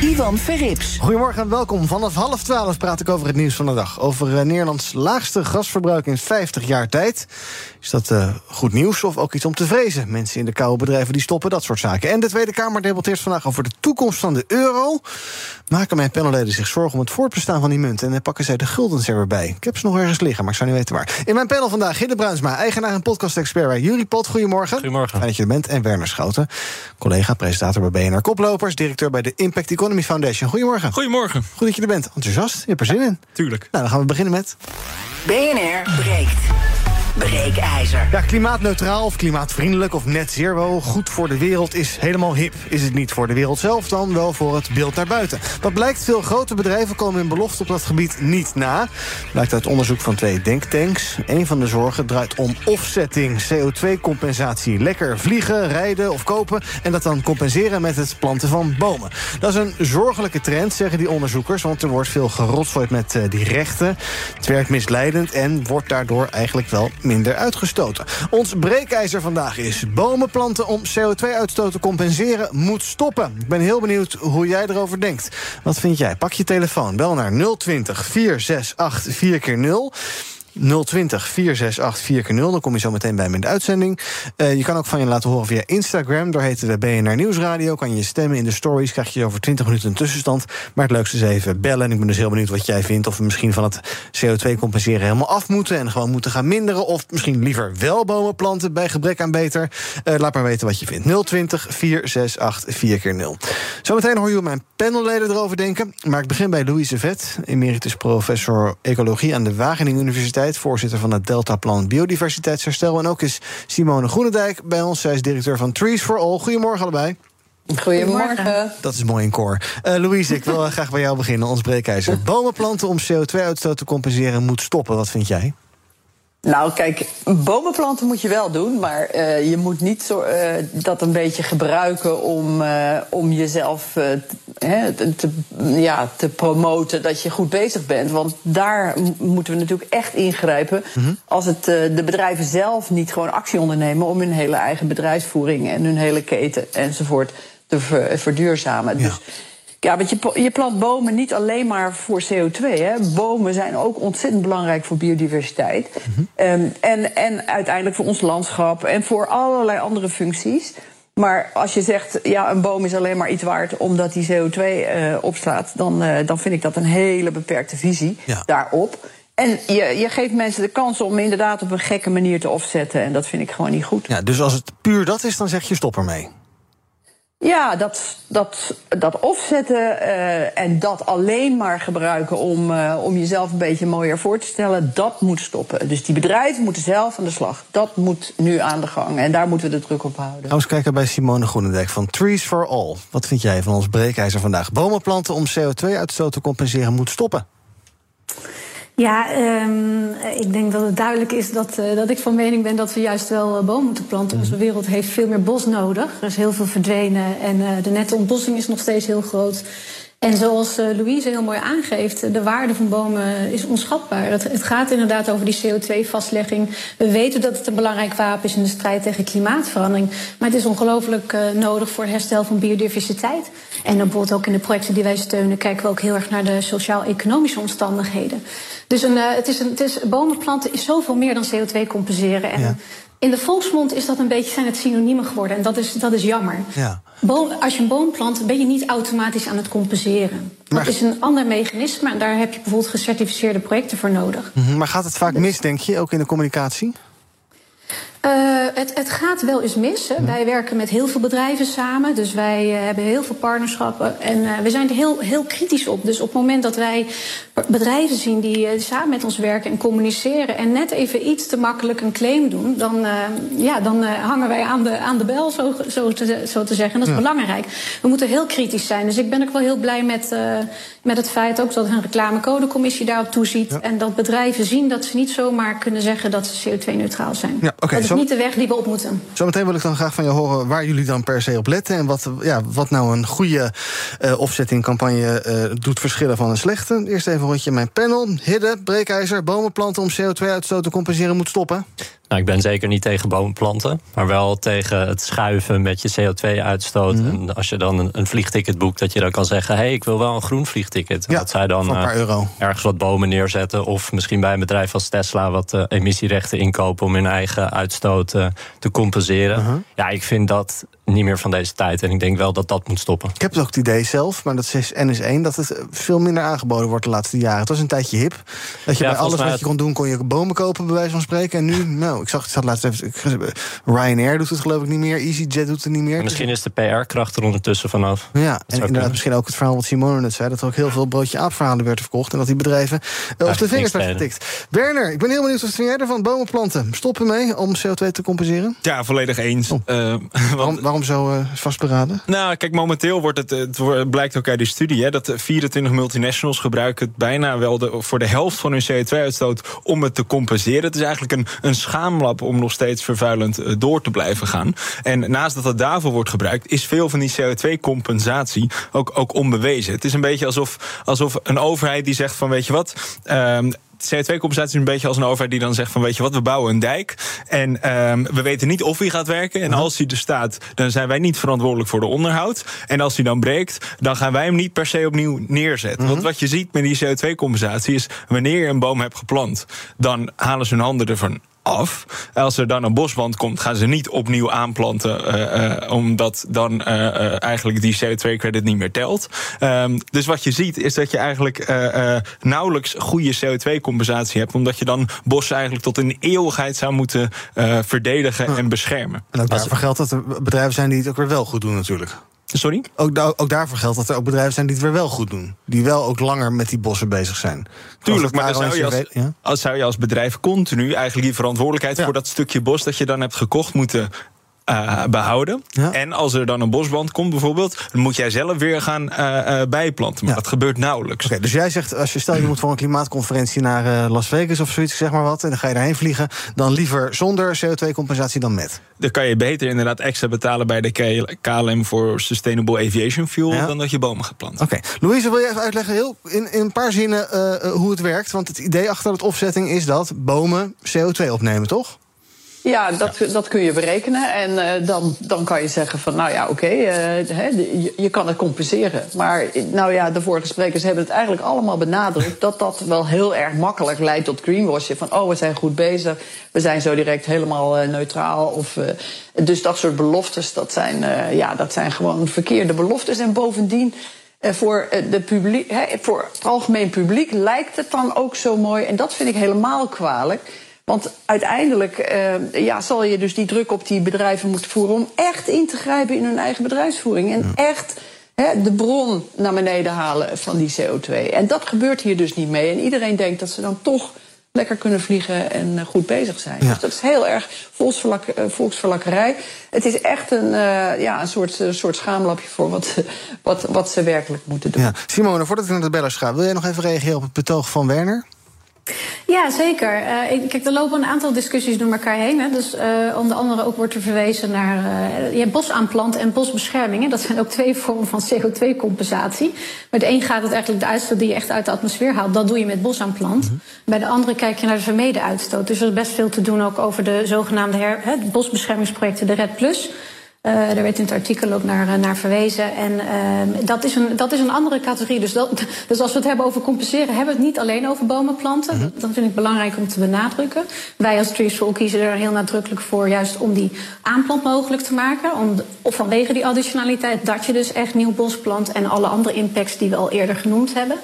Ivan Verrips. Goedemorgen en welkom. Vanaf half twaalf praat ik over het nieuws van de dag. Over uh, Nederlands laagste gasverbruik in 50 jaar tijd. Is dat uh, goed nieuws of ook iets om te vrezen? Mensen in de koude bedrijven die stoppen, dat soort zaken. En de Tweede Kamer debatteert vandaag over de toekomst van de euro. Maken mijn panelleden zich zorgen om het voortbestaan van die munt... en dan pakken zij de guldens er weer bij. Ik heb ze nog ergens liggen, maar ik zou niet weten waar. In mijn panel vandaag Hidde Bruinsma, eigenaar en podcast-expert bij Juripot. Goedemorgen. Goedemorgen. Fijn dat je er bent. En Werner Schouten, collega, presentator bij BNR Koplopers... directeur bij de Impact Economy Foundation. Goedemorgen. Goedemorgen. Goed dat je er bent. Enthousiast, je hebt er zin in. Tuurlijk. Nou, dan gaan we beginnen met... BNR breekt. Breekijzer. Ja, klimaatneutraal of klimaatvriendelijk of net zero. Goed voor de wereld is helemaal hip. Is het niet voor de wereld zelf, dan wel voor het beeld naar buiten. Wat blijkt, veel grote bedrijven komen hun belofte op dat gebied niet na. Blijkt uit onderzoek van twee denktanks. Een van de zorgen draait om offsetting, CO2-compensatie. Lekker vliegen, rijden of kopen en dat dan compenseren met het planten van bomen. Dat is een zorgelijke trend, zeggen die onderzoekers, want er wordt veel gerotzooid met uh, die rechten. Het werkt misleidend en wordt daardoor eigenlijk wel minder uitgestoten. Ons breekijzer vandaag is... bomen planten om CO2-uitstoot te compenseren moet stoppen. Ik ben heel benieuwd hoe jij erover denkt. Wat vind jij? Pak je telefoon, bel naar 020 468 4 keer 0 020 468 4 0 Dan kom je zo meteen bij me in de uitzending. Uh, je kan ook van je laten horen via Instagram. Daar heet de BNR Nieuwsradio. Kan je stemmen in de stories. Krijg je over 20 minuten een tussenstand. Maar het leukste is even bellen. En ik ben dus heel benieuwd wat jij vindt. Of we misschien van het CO2 compenseren helemaal af moeten. En gewoon moeten gaan minderen. Of misschien liever wel bomen planten bij gebrek aan beter. Uh, laat maar weten wat je vindt. 020 468 4 0 Zometeen hoor je mijn panelleden erover denken. Maar ik begin bij Louise Vet. Emeritus professor Ecologie aan de Wageningen Universiteit voorzitter van het Deltaplan Biodiversiteitsherstel. En ook is Simone Groenendijk bij ons. Zij is directeur van Trees for All. Goedemorgen allebei. Goedemorgen. Dat is mooi in koor. Uh, Louise, ik wil graag bij jou beginnen, ons breekijzer. Bomen planten om CO2-uitstoot te compenseren moet stoppen. Wat vind jij? Nou, kijk, bomen planten moet je wel doen, maar uh, je moet niet zo, uh, dat een beetje gebruiken om, uh, om jezelf te, ja, te promoten dat je goed bezig bent. Want daar moeten we natuurlijk echt ingrijpen mm -hmm. als het, de bedrijven zelf niet gewoon actie ondernemen om hun hele eigen bedrijfsvoering en hun hele keten enzovoort te verduurzamen. Ja. Dus ja, want je, je plant bomen niet alleen maar voor CO2. Hè. Bomen zijn ook ontzettend belangrijk voor biodiversiteit. Mm -hmm. um, en, en uiteindelijk voor ons landschap en voor allerlei andere functies. Maar als je zegt, ja, een boom is alleen maar iets waard omdat die CO2 uh, opslaat, dan, uh, dan vind ik dat een hele beperkte visie ja. daarop. En je, je geeft mensen de kans om inderdaad op een gekke manier te offsetten. En dat vind ik gewoon niet goed. Ja, dus als het puur dat is, dan zeg je stop ermee. Ja, dat, dat, dat uh, en dat alleen maar gebruiken om, uh, om jezelf een beetje mooier voor te stellen, dat moet stoppen. Dus die bedrijven moeten zelf aan de slag. Dat moet nu aan de gang en daar moeten we de druk op houden. Gaan we eens kijken bij Simone Groenendijk van Trees for All. Wat vind jij van ons breekijzer vandaag? Bomen planten om CO2-uitstoot te compenseren moet stoppen. Ja, um, ik denk dat het duidelijk is dat, uh, dat ik van mening ben dat we juist wel uh, bomen moeten planten. Onze wereld heeft veel meer bos nodig. Er is heel veel verdwenen en uh, de nette ontbossing is nog steeds heel groot. En zoals Louise heel mooi aangeeft, de waarde van bomen is onschatbaar. Het, het gaat inderdaad over die CO2-vastlegging. We weten dat het een belangrijk wapen is in de strijd tegen klimaatverandering. Maar het is ongelooflijk uh, nodig voor het herstel van biodiversiteit. En bijvoorbeeld ook in de projecten die wij steunen, kijken we ook heel erg naar de sociaal-economische omstandigheden. Dus een, uh, het is een, het is, bomen planten is zoveel meer dan CO2 compenseren. En. In de volksmond is dat een beetje, zijn het synoniemen geworden. En dat is, dat is jammer. Ja. Boom, als je een boom plant, ben je niet automatisch aan het compenseren. Maar- Dat is een ander mechanisme. En daar heb je bijvoorbeeld gecertificeerde projecten voor nodig. Mhm, Maar gaat het vaak mis, denk je, ook in de communicatie? Uh, het, het, gaat wel eens mis. Hè. Wij werken met heel veel bedrijven samen. Dus wij uh, hebben heel veel partnerschappen. En uh, we zijn er heel, heel kritisch op. Dus op het moment dat wij bedrijven zien die samen met ons werken en communiceren. en net even iets te makkelijk een claim doen. dan, ja, dan hangen wij aan de, aan de bel, zo, zo, te, zo te zeggen. En dat is ja. belangrijk. We moeten heel kritisch zijn. Dus ik ben ook wel heel blij met, met het feit ook dat een reclamecodecommissie daarop toeziet. Ja. En dat bedrijven zien dat ze niet zomaar kunnen zeggen dat ze CO2-neutraal zijn. Ja, okay, is niet de weg die we op moeten. Zometeen wil ik dan graag van je horen waar jullie dan per se op letten. En wat, ja, wat nou een goede uh, opzettingcampagne uh, doet verschillen van een slechte. Eerst even een rondje mijn panel. Hidde, breekijzer, bomenplanten om CO2-uitstoot te compenseren moet stoppen. Nou, ik ben zeker niet tegen bomenplanten, maar wel tegen het schuiven met je CO2-uitstoot. Mm -hmm. En als je dan een, een, vliegticket boekt, dat je dan kan zeggen: hé, hey, ik wil wel een groen vliegticket. Ja, dat zij dan uh, ergens wat bomen neerzetten. Of misschien bij een bedrijf als Tesla wat uh, emissierechten inkopen om hun eigen uitstoot uh, te compenseren. -huh. Ja, ik vind dat niet meer van deze tijd. En ik denk wel dat dat moet stoppen. Ik heb ook het idee zelf, maar dat is NS1, dat het veel minder aangeboden wordt de laatste jaren. Het was een tijdje hip. Dat je Ja, bij alles wat je kon doen, kon je bomen kopen, bij wijze van spreken. En nu, nou, ik zag het zat laatst even. Ryanair doet het geloof ik niet meer. EasyJet doet het niet meer. Misschien is de PR-kracht er ondertussen vanaf. Ja, en inderdaad kunnen. misschien ook het verhaal wat Simone net zei... dat er ook heel veel broodje aapverhalen werd verkocht... en dat die bedrijven eh, op de vingers werden getikt. Werner, ik ben heel benieuwd wat vind jij ervan. Bomen planten, stoppen mee om CO2 te compenseren? Ja, volledig eens. Oh. Eh, want- Waarom, waarom zo eh, vastberaden? Nou, kijk, momenteel wordt het, het blijkt ook uit die studie... Hè, dat de 24 multinationals gebruiken het bijna wel de, voor de helft van hun CO2-uitstoot... om het te compenseren. Het is eigenlijk een, een schaamlab om nog steeds vervuilend eh, door te blijven gaan. En naast dat het daarvoor wordt gebruikt... is veel van die CO2-compensatie ook, ook onbewezen. Het is een beetje alsof, alsof een overheid die zegt van... weet je wat... ehm, CO2-compensatie is een beetje als een overheid die dan zegt van weet je wat, we bouwen een dijk en ehm, we weten niet of hij gaat werken. En als hij er staat, dan zijn wij niet verantwoordelijk voor de onderhoud. En als hij dan breekt, dan gaan wij hem niet per se opnieuw neerzetten. Want wat je ziet met die CO2-compensatie is wanneer je een boom hebt geplant, dan halen ze hun handen ervan af. Als er dan een boswand komt, gaan ze niet opnieuw aanplanten, eh, eh, omdat dan eh, eh, eigenlijk die CO2-credit niet meer telt. Ehm, dus wat je ziet is dat je eigenlijk eh, eh, nauwelijks goede CO2-compensatie hebt, omdat je dan bossen eigenlijk tot in de eeuwigheid zou moeten eh, verdedigen en beschermen. En ook daarvoor geldt dat er bedrijven zijn die het ook weer wel goed doen natuurlijk. Sorry? Ook, da- ook daarvoor geldt dat er ook bedrijven zijn die het weer wel goed doen. Die wel ook langer met die bossen bezig zijn. Tuurlijk, maar dan zou je als, ja? als, zou je als bedrijf continu eigenlijk die verantwoordelijkheid Ja. voor dat stukje bos dat je dan hebt gekocht moeten eh, behouden. Ja. En als er dan een bosbrand komt bijvoorbeeld, dan moet jij zelf weer gaan eh, eh, bijplanten. Maar Ja. dat gebeurt nauwelijks. Oké, dus jij zegt, als je stel je moet voor een klimaatconferentie naar Las Vegas of zoiets, zeg maar wat, en dan ga je daarheen vliegen, dan liever zonder CO2-compensatie dan met. Dan kan je beter inderdaad extra betalen bij de KLM voor Sustainable Aviation Fuel Ja. dan dat je bomen gaat planten. Oké, Louise, wil je even uitleggen heel, in, in een paar zinnen hoe het werkt? Want het idee achter het offsetting is dat bomen CO2 opnemen, toch? Ja, dat, dat kun je berekenen. En eh, dan, dan kan je zeggen van, nou ja, oké, eh, je, je kan het compenseren. Maar nou ja, de vorige sprekers hebben het eigenlijk allemaal benadrukt... dat dat wel heel erg makkelijk leidt tot greenwashing. Van, oh, we zijn goed bezig, we zijn zo direct helemaal eh, neutraal. Of, eh, dus dat soort beloftes, dat zijn, eh, ja, dat zijn gewoon verkeerde beloftes. En bovendien... eh, voor, eh, de publiek, voor het algemeen publiek lijkt het dan ook zo mooi. En dat vind ik helemaal kwalijk. Want uiteindelijk eh, ja, zal je dus die druk op die bedrijven moeten voeren om echt in te grijpen in hun eigen bedrijfsvoering. En echt hè, de bron naar beneden halen van die CO2. En dat gebeurt hier dus niet mee. En iedereen denkt dat ze dan toch lekker kunnen vliegen en eh, goed bezig zijn. Ja. Dus dat is heel erg volksverlak, eh, volksverlakkerij. Het is echt een, ja, een soort, soort schaamlapje voor wat, ze- wat, wat ze werkelijk moeten doen. Ja. Simone, voordat ik naar de bellers ga, wil jij nog even reageren op het betoog van Werner? Ja, zeker. Eh, kijk, er lopen een aantal discussies door elkaar heen. Hè. Dus eh, onder andere ook wordt er verwezen naar eh je hebt bosaanplanten en bosbescherming. Hè. Dat zijn ook twee vormen van CO2-compensatie. Bij de een gaat het eigenlijk de uitstoot die je echt uit de atmosfeer haalt. Dat doe je met bosaanplant. Bij de andere kijk je naar de vermeden uitstoot. Dus er is best veel te doen ook over de zogenaamde her, hè, bosbeschermingsprojecten, de RED Plus. Eh, daar werd in het artikel ook naar, eh, naar verwezen. En ehm, dat, is een, dat is een andere categorie. Dus, dat, dus als we het hebben over compenseren, hebben we het niet alleen over bomen planten. dat, dat vind ik belangrijk om te benadrukken. Wij als Trees for kiezen er heel nadrukkelijk voor, juist om die aanplant mogelijk te maken. Om of vanwege die additionaliteit, dat je dus echt nieuw bos plant en alle andere impacts die we al eerder genoemd hebben.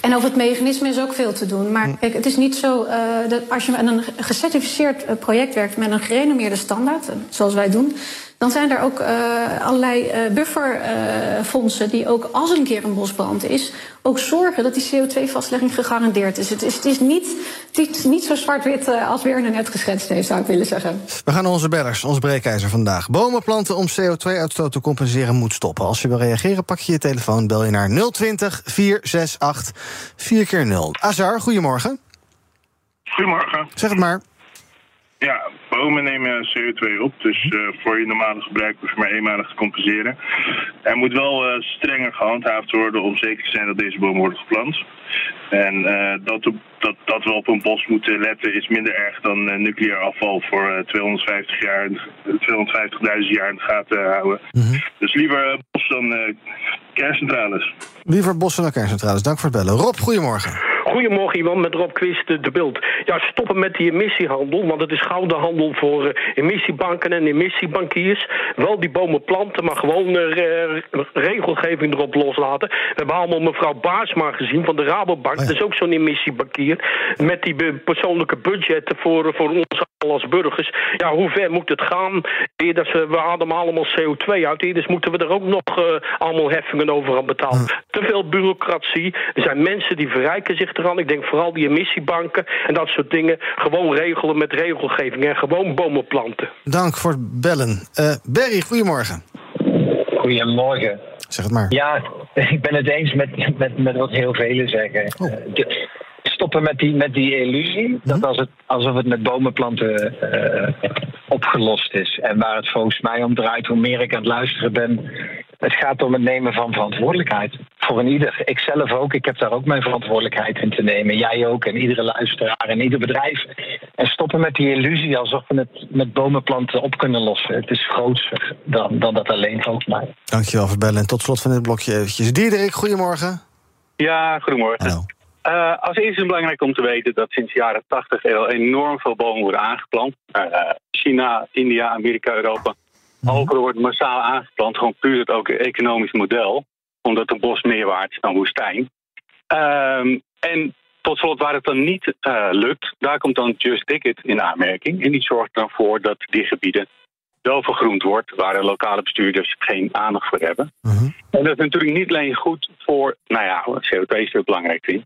En over het mechanisme is ook veel te doen. Maar kijk, het is niet zo uh, dat als je aan een gecertificeerd project werkt met een gerenommeerde standaard, zoals wij doen, dan zijn er ook uh, allerlei bufferfondsen die ook als een keer een bosbrand is, ook zorgen dat die CO2-vastlegging gegarandeerd is. Het is, het is niet, het is niet zo zwart-wit als Werner net geschetst heeft, zou ik willen zeggen. We gaan onze bellers, ons breekijzer vandaag. Bomen planten om CO2-uitstoot te compenseren moet stoppen. Als je wil reageren, pak je je telefoon, bel je naar 020 468 4 keer 0 Azar, goedemorgen. Goedemorgen. Zeg het maar. Ja, bomen nemen CO2 op, dus uh, voor je normale gebruik hoef je maar eenmalig te compenseren. Er moet wel uh, strenger gehandhaafd worden om zeker te zijn dat deze bomen worden geplant. En uh, dat, dat, dat we op een bos moeten letten is minder erg dan nucleair afval voor 250 jaar, 250.000 jaar in de gaten houden. Mm -hmm. Dus liever bos dan kerncentrales. Liever bossen dan kerncentrales. Dank voor het bellen. Rob, goedemorgen. Goedemorgen, Iwan, met Rob Quist, de beeld. Ja, stoppen met die emissiehandel, want het is gouden handel voor uh, emissiebanken en emissiebankiers. Wel die bomen planten, maar gewoon uh, regelgeving erop loslaten. We hebben allemaal mevrouw Baarsma gezien van de Rabobank. Oh ja. Dat is ook zo'n emissiebankier. Met die persoonlijke budgetten voor, voor ons als burgers. Ja, hoe ver moet het gaan? Eerder, we ademen allemaal CO2 uit. Eerder moeten we er ook nog uh, allemaal heffingen over aan betalen. Hm. Te veel bureaucratie. Er zijn mensen die verrijken zich eraan. Ik denk vooral die emissiebanken en dat soort dingen. Gewoon regelen met regelgeving en gewoon bomen planten. Dank voor het bellen. Uh, Berry, goedemorgen. Goedemorgen. Zeg het maar. Ja, ik ben het eens met, met, met wat heel velen zeggen. Oh. De, stoppen met die, met die illusie. Dat als het, alsof het met bomenplanten uh, opgelost is. En waar het volgens mij om draait, hoe meer ik aan het luisteren ben. Het gaat om het nemen van verantwoordelijkheid. Voor een ieder. Ik zelf ook. Ik heb daar ook mijn verantwoordelijkheid in te nemen. Jij ook. En iedere luisteraar en ieder bedrijf. En stoppen met die illusie alsof we het met bomenplanten op kunnen lossen. Het is groter dan, dan dat alleen volgens mij. Dankjewel voor het bellen. En tot slot van dit blokje eventjes. Diederik, goedemorgen. Ja, goedemorgen. Hallo. Uh, als eerste is het belangrijk om te weten dat sinds de jaren 80 er al enorm veel bomen worden aangeplant. Uh, China, India, Amerika, Europa. Mhm. Overal wordt massaal aangeplant, gewoon puur het ook economisch model. Omdat een bos meer waard is dan woestijn. Um, en tot slot, waar het dan niet uh, lukt, daar komt dan Just Ticket in aanmerking. En die zorgt dan voor dat die gebieden wel vergroend wordt, waar de lokale bestuurders geen aandacht voor hebben. Mhm. En dat is natuurlijk niet alleen goed voor, nou ja, CO2 is er belangrijk in.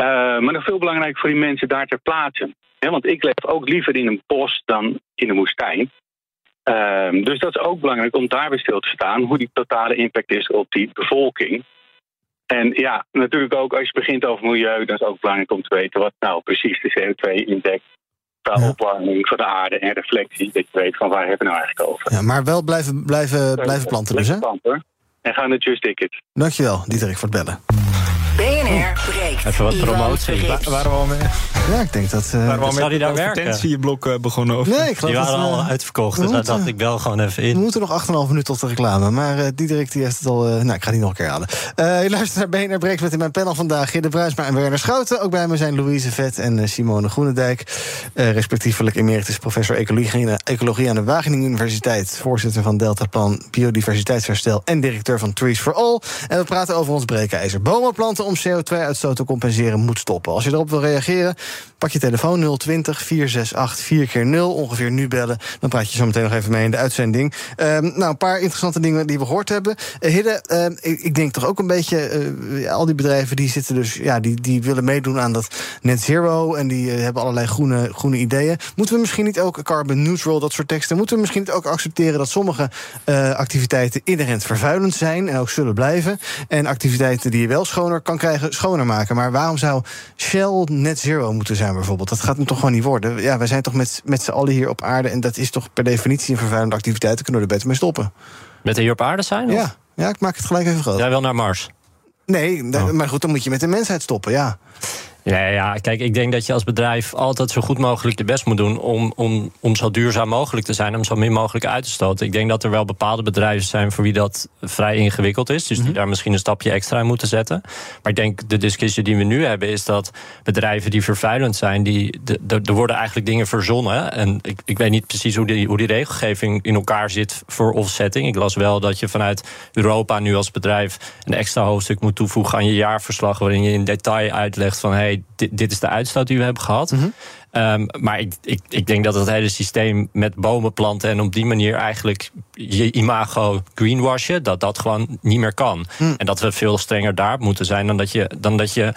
Uh, maar nog veel belangrijker voor die mensen daar ter plaatse. He, want ik leef ook liever in een bos dan in een woestijn. Uh, dus dat is ook belangrijk om daar weer stil te staan, hoe die totale impact is op die bevolking. En ja, natuurlijk ook als je begint over milieu, dan is het ook belangrijk om te weten wat nou precies de CO2-index qua ja. opwarming van de aarde en reflectie, dat je weet van waar hebben we nou eigenlijk over. Ja, maar wel blijven, blijven, blijven planten dus, hè? Planten. En gaan het Just Ticket. Dankjewel, Dieterik, voor het bellen. Even wat promotie. Wa waren we al mee? Ja, ik denk dat... Uh, we al Zou die daar werken? advertentieblok uh, begonnen? Of? nee, ik geloof Die waren dat, al uitverkocht, we dus daar dacht ik wel gewoon even We in. moeten nog 8,5 minuten tot de reclame. Maar uh, Diederik die heeft het al... Uh, nou, ik ga die nog een keer halen. Uh, je luistert naar BNR Breekt met in mijn panel vandaag... Gidde Bruisma en Werner Schouten. Ook bij me zijn Louise Vet en uh, Simone Groenendijk. Uh, respectievelijk emeritus professor ecologie, ecologie aan de Wageningen Universiteit. Voorzitter van Deltaplan Biodiversiteitsherstel... en directeur van Trees for All. En we praten over ons breekijzer. Bomen planten om CO2-uitstoot te compenseren moet stoppen. Als je erop wil reageren, pak je telefoon 020 468 4 keer 0 Ongeveer nu bellen. Dan praat je zo meteen nog even mee in de uitzending. Um, nou, een paar interessante dingen die we gehoord hebben. Uh, Hidde, uh, ik, ik, denk toch ook een beetje... Uh, al die bedrijven die zitten dus... Ja, die, die willen meedoen aan dat net zero... en die hebben allerlei groene, groene ideeën. Moeten we misschien niet ook carbon neutral, dat soort teksten... moeten we misschien niet ook accepteren dat sommige activiteiten... inherent vervuilend zijn en ook zullen blijven... en activiteiten die je wel schoner kan krijgen, schoner maken. Maar waarom zou Shell net zero moeten zijn bijvoorbeeld? Dat gaat hem toch gewoon niet worden? Ja, wij zijn toch met, met z'n allen hier op aarde... en dat is toch per definitie een vervuilende activiteit... daar kunnen we er beter mee stoppen. Met de hier op aarde zijn? Of? Ja, ja, ik maak het gelijk even groot. Jij wil naar Mars? Nee, oh. maar goed, dan moet je met de mensheid stoppen, ja. Ja, ja, kijk, ik denk dat je als bedrijf altijd zo goed mogelijk je best moet doen om, om, om zo duurzaam mogelijk te zijn, om zo min mogelijk uit te stoten. Ik denk dat er wel bepaalde bedrijven zijn voor wie dat vrij ingewikkeld is, dus die daar misschien een stapje extra in moeten zetten. Maar ik denk de discussie die we nu hebben is dat bedrijven die vervuilend zijn, die, er worden eigenlijk dingen verzonnen. En ik, ik weet niet precies hoe die, hoe die regelgeving in elkaar zit voor offsetting. Ik las wel dat je vanuit Europa nu als bedrijf een extra hoofdstuk moet toevoegen aan je jaarverslag, waarin je in detail uitlegt van hey, dit, dit is de uitstoot die we hebben gehad. Um, maar ik, ik, ik denk dat het hele systeem met bomen planten en op die manier eigenlijk je imago greenwashen, dat dat gewoon niet meer kan. En dat we veel strenger daar moeten zijn dan dat je, dan dat je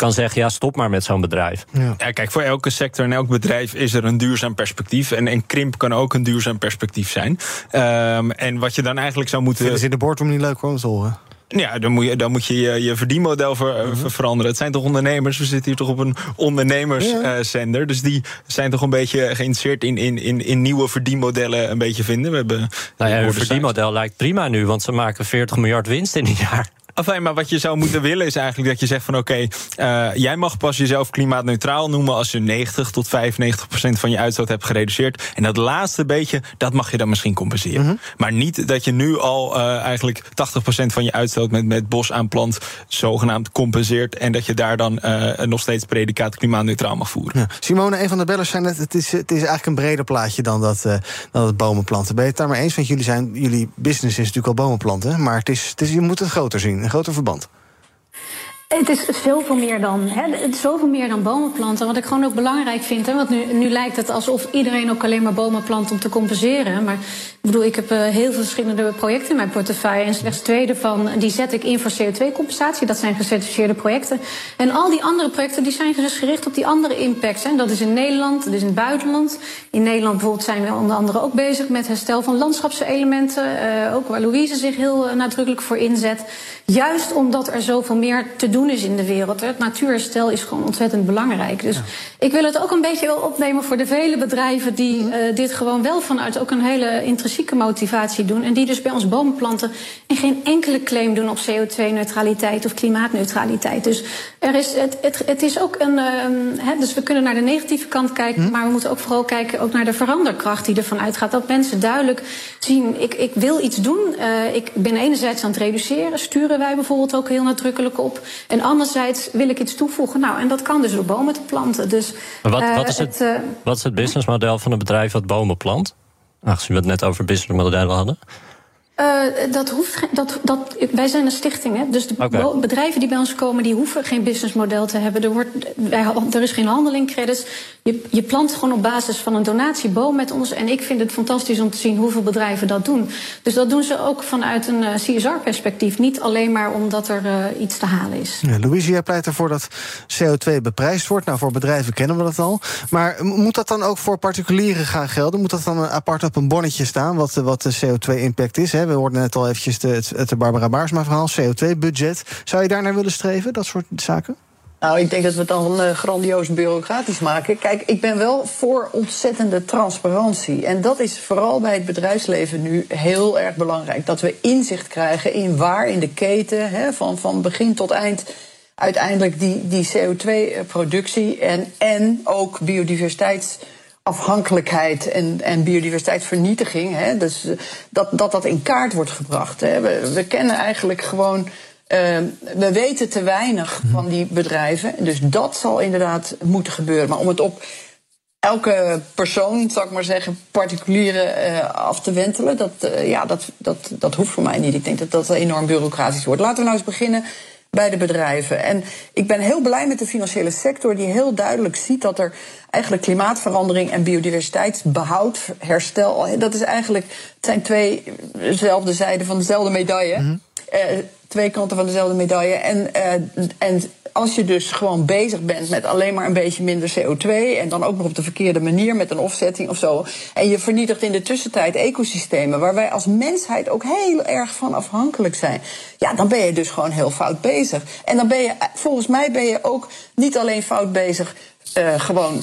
kan zeggen: ja, stop maar met zo'n bedrijf. Ja. kijk, voor elke sector en elk bedrijf is er een duurzaam perspectief. En, en krimp kan ook een duurzaam perspectief zijn. Um, en wat je dan eigenlijk zou moeten. Vinden ze in de boardroom niet leuk om te horen? Ja, dan moet je, dan moet je je, je verdienmodel ver, uh, veranderen. Het zijn toch ondernemers? We zitten hier toch op een ondernemerszender. Uh, dus die zijn toch een beetje geïnteresseerd in, in, in, in nieuwe verdienmodellen een beetje vinden. We hebben nou ja, een verdienmodel lijkt prima nu, want ze maken 40 miljard winst in een jaar. Enfin, maar wat je zou moeten willen is eigenlijk dat je zegt van oké, okay, uh, jij mag pas jezelf klimaatneutraal noemen als je 90 tot 95 procent van je uitstoot hebt gereduceerd. En dat laatste beetje, dat mag je dan misschien compenseren. Mm -hmm. Maar niet dat je nu al uh, eigenlijk 80 procent van je uitstoot met, met bos aan plant zogenaamd compenseert. En dat je daar dan uh, nog steeds predicaat klimaatneutraal mag voeren. Ja. Simone, een van de bellers zei net, het is, het is eigenlijk een breder plaatje dan dat, dan het bomen planten. Ben je het daar maar eens? Want jullie, zijn, jullie business is natuurlijk al bomen planten. Maar het is, het is, je moet het groter zien een groter verband. Het is zoveel meer dan, hè, het is zoveel meer dan bomen planten. Wat ik gewoon ook belangrijk vind. Hè, want nu, nu lijkt het alsof iedereen ook alleen maar bomen plant om te compenseren. Maar ik bedoel, ik heb uh, heel veel verschillende projecten in mijn portefeuille. En slechts twee daarvan die zet ik in voor CO2-compensatie. Dat zijn gecertificeerde projecten. En al die andere projecten die zijn dus gericht op die andere impacts. Dat is in Nederland, dat is in het buitenland. In Nederland bijvoorbeeld zijn we onder andere ook bezig met herstel van landschapselementen. Uh, ook waar Louise zich heel uh, nadrukkelijk voor inzet. Juist omdat er zoveel meer te doen is in de wereld. Het natuurherstel is gewoon ontzettend belangrijk. Dus ja. ik wil het ook een beetje wel opnemen voor de vele bedrijven die uh, dit gewoon wel vanuit ook een hele intrinsieke motivatie doen. En die dus bij ons bomen planten en geen enkele claim doen op CO2-neutraliteit of klimaatneutraliteit. Dus er is, het, het, het is ook een. Uh, hè, dus we kunnen naar de negatieve kant kijken, hm? maar we moeten ook vooral kijken ook naar de veranderkracht die ervan uitgaat. Dat mensen duidelijk zien: ik, ik wil iets doen. Uh, ik ben enerzijds aan het reduceren, sturen wij bijvoorbeeld ook heel nadrukkelijk op. En anderzijds wil ik iets toevoegen. Nou, en dat kan dus door bomen te planten. Dus, maar wat, wat, is het, het uh, wat is het businessmodel van een bedrijf dat bomen plant? Aangezien we het net over businessmodellen hadden. Uh, dat hoeft dat, dat, wij zijn een stichting, hè? dus de okay. bedrijven die bij ons komen, die hoeven geen businessmodel te hebben. Er, wordt, wij, er is geen handeling credits. Je, je plant gewoon op basis van een donatieboom met ons. En ik vind het fantastisch om te zien hoeveel bedrijven dat doen. Dus dat doen ze ook vanuit een uh, CSR-perspectief. Niet alleen maar omdat er uh, iets te halen is. Ja, Louise, jij pleit ervoor dat CO2 beprijsd wordt. Nou, voor bedrijven kennen we dat al. Maar moet dat dan ook voor particulieren gaan gelden? Moet dat dan apart op een bonnetje staan, wat, wat de CO2-impact is? Hè? We hoorden net al eventjes de, het, Barbara Baarsma verhaal, CO2-budget. Zou je daar naar willen streven, dat soort zaken? Nou, ik denk dat we het dan uh, grandioos bureaucratisch maken. Kijk, ik ben wel voor ontzettende transparantie. En dat is vooral bij het bedrijfsleven nu heel erg belangrijk. Dat we inzicht krijgen in waar in de keten, hè, van, van begin tot eind, uiteindelijk die, die CO2-productie en, en ook biodiversiteits afhankelijkheid en, en biodiversiteitsvernietiging. Hè, dus dat, dat dat in kaart wordt gebracht. Hè. We, we kennen eigenlijk gewoon. Uh, we weten te weinig van die bedrijven. Dus dat zal inderdaad moeten gebeuren. Maar om het op elke persoon, zal ik maar zeggen, particuliere uh, af te wentelen, dat, uh, ja, dat, dat, dat hoeft voor mij niet. Ik denk dat dat enorm bureaucratisch wordt. Laten we nou eens beginnen bij de bedrijven. En ik ben heel blij met de financiële sector, die heel duidelijk ziet dat er eigenlijk klimaatverandering en biodiversiteitsbehoud, herstel, dat is eigenlijk, het zijn twee dezelfde zijden van dezelfde medaille. Mm -hmm. uh, twee kanten van dezelfde medaille. En, uh, en als je dus gewoon bezig bent met alleen maar een beetje minder CO2 en dan ook nog op de verkeerde manier met een offsetting of zo. En je vernietigt in de tussentijd ecosystemen waar wij als mensheid ook heel erg van afhankelijk zijn. Ja, dan ben je dus gewoon heel fout bezig. En dan ben je, volgens mij ben je ook niet alleen fout bezig uh, gewoon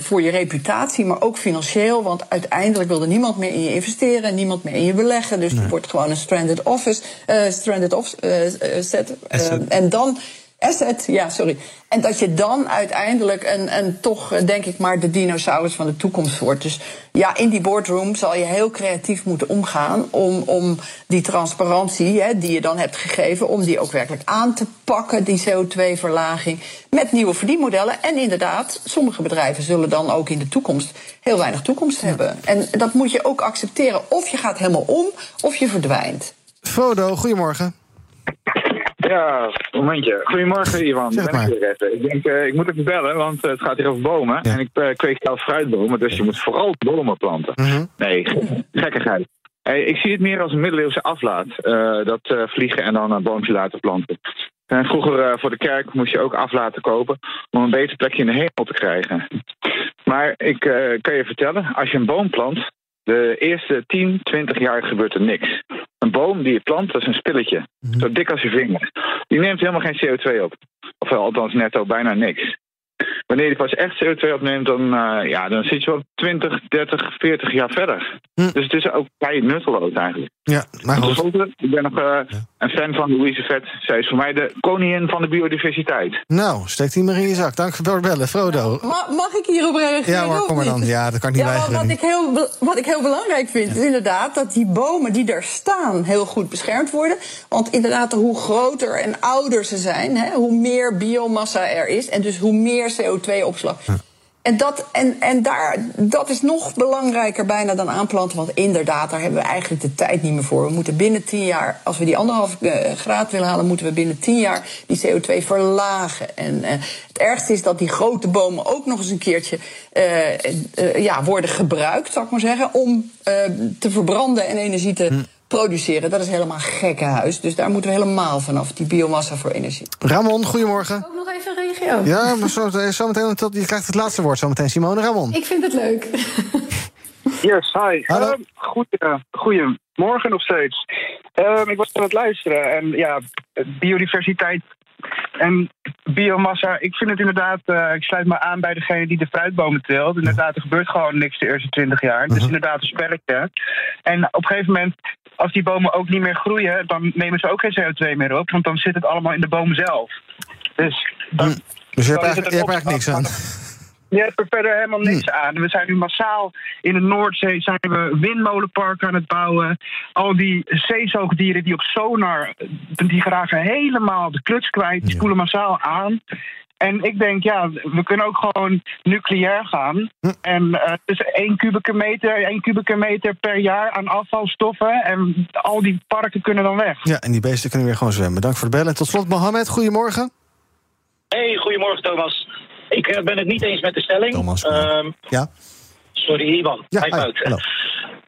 voor je reputatie, maar ook financieel. Want uiteindelijk wil er niemand meer in je investeren, niemand meer in je beleggen. Dus nee. het wordt gewoon een stranded office, uh, stranded offset. Uh, en dan Asset, ja, sorry. En dat je dan uiteindelijk een, een toch, denk ik maar, de dinosaurus van de toekomst wordt. Dus ja, in die boardroom zal je heel creatief moeten omgaan om, om die transparantie hè, die je dan hebt gegeven, om die ook werkelijk aan te pakken, die CO2-verlaging, met nieuwe verdienmodellen. En inderdaad, sommige bedrijven zullen dan ook in de toekomst heel weinig toekomst hebben. En dat moet je ook accepteren. Of je gaat helemaal om, of je verdwijnt. Frodo, goedemorgen. Ja, momentje. Goedemorgen, Ivan. Zeg ben ik weer even. Ik denk, eh, ik moet even bellen, want eh, het gaat hier over bomen. En ik eh, kweek zelf fruitbomen, dus je moet vooral bomen planten. Mhm. Nee, gekkigheid. Hey, ik zie het meer als een middeleeuwse aflaat. dat vliegen en dan een boompje laten planten. En vroeger voor de kerk moest je ook aflaten kopen om een beter plekje in de hemel te krijgen. Maar ik kan je vertellen, als je een boom plant, de eerste 10, 20 jaar gebeurt er niks. Een boom die je plant, dat is een spilletje. Zo dik als je vinger. Die neemt helemaal geen CO2 op. Of althans netto bijna niks. Wanneer je pas echt CO2 opneemt, dan, eh, ja, dan zit je wel 20, 30, 40 jaar verder. Dus het is ook vrij nutteloos eigenlijk. Ja, maar goed. ik ben nog eh, een fan van Louise Vet. Zij is voor mij de koningin van de biodiversiteit. Nou, steek die maar in je zak. Dank voor het bellen, Frodo. Ma- mag ik hierop reageren? Ja hoor, of kom maar dan. Ja, dat kan ik niet Ja, maar weigeren. wat ik, heel, wat ik heel belangrijk vind, is inderdaad dat die bomen die daar staan heel goed beschermd worden. Want inderdaad, hoe groter en ouder ze zijn, hè, hoe meer biomassa er is en dus hoe meer CO2-opslag. En, dat, en, en daar, dat is nog belangrijker bijna dan aanplanten. Want inderdaad, daar hebben we eigenlijk de tijd niet meer voor. We moeten binnen tien jaar, als we die anderhalf eh, graad willen halen, moeten we binnen tien jaar die CO2 verlagen. En eh, het ergste is dat die grote bomen ook nog eens een keertje eh, ja, worden gebruikt, zou ik maar zeggen, om te verbranden en energie te produceren. Dat is helemaal gekkenhuis. Dus daar moeten we helemaal vanaf, die biomassa voor energie. Ramon, goedemorgen. Ook nog even reageren. Ja, maar zo, zo meteen, tot- je krijgt het laatste woord zometeen, Simone. Ramon. Ik vind het leuk. Yes, hi. Hallo. Ehm, goeie, goedemorgen nog steeds. Ehm, ik was aan het luisteren en ja, biodiversiteit en biomassa. Ik vind het inderdaad, eh, ik sluit me aan bij degene die de fruitbomen teelt. Inderdaad, er gebeurt gewoon niks de eerste twintig jaar. Het is inderdaad een spelletje. En op een gegeven moment, als die bomen ook niet meer groeien, dan nemen ze ook geen CO2 meer op, want dan zit het allemaal in de boom zelf. Dus dan, Dus je hebt je hebt eigenlijk niks aan. Je hebt er verder helemaal niks aan. We zijn nu massaal in de Noordzee zijn we windmolenparken aan het bouwen. Al die zeezoogdieren die op sonar, die geraken helemaal de kluts kwijt. Die spoelen massaal aan. En ik denk, ja, we kunnen ook gewoon nucleair gaan. En eh dus één kubieke meter, één kubieke meter per jaar aan afvalstoffen. En al die parken kunnen dan weg. Ja, en die beesten kunnen weer gewoon zwemmen. Dank voor het bellen. En tot slot, Mohammed, goedemorgen. Hey, goedemorgen Thomas. Ik eh, ben het niet eens met de stelling. Thomas, Ehm, Ja? sorry, Ivan. Ja, Hij hi, hallo.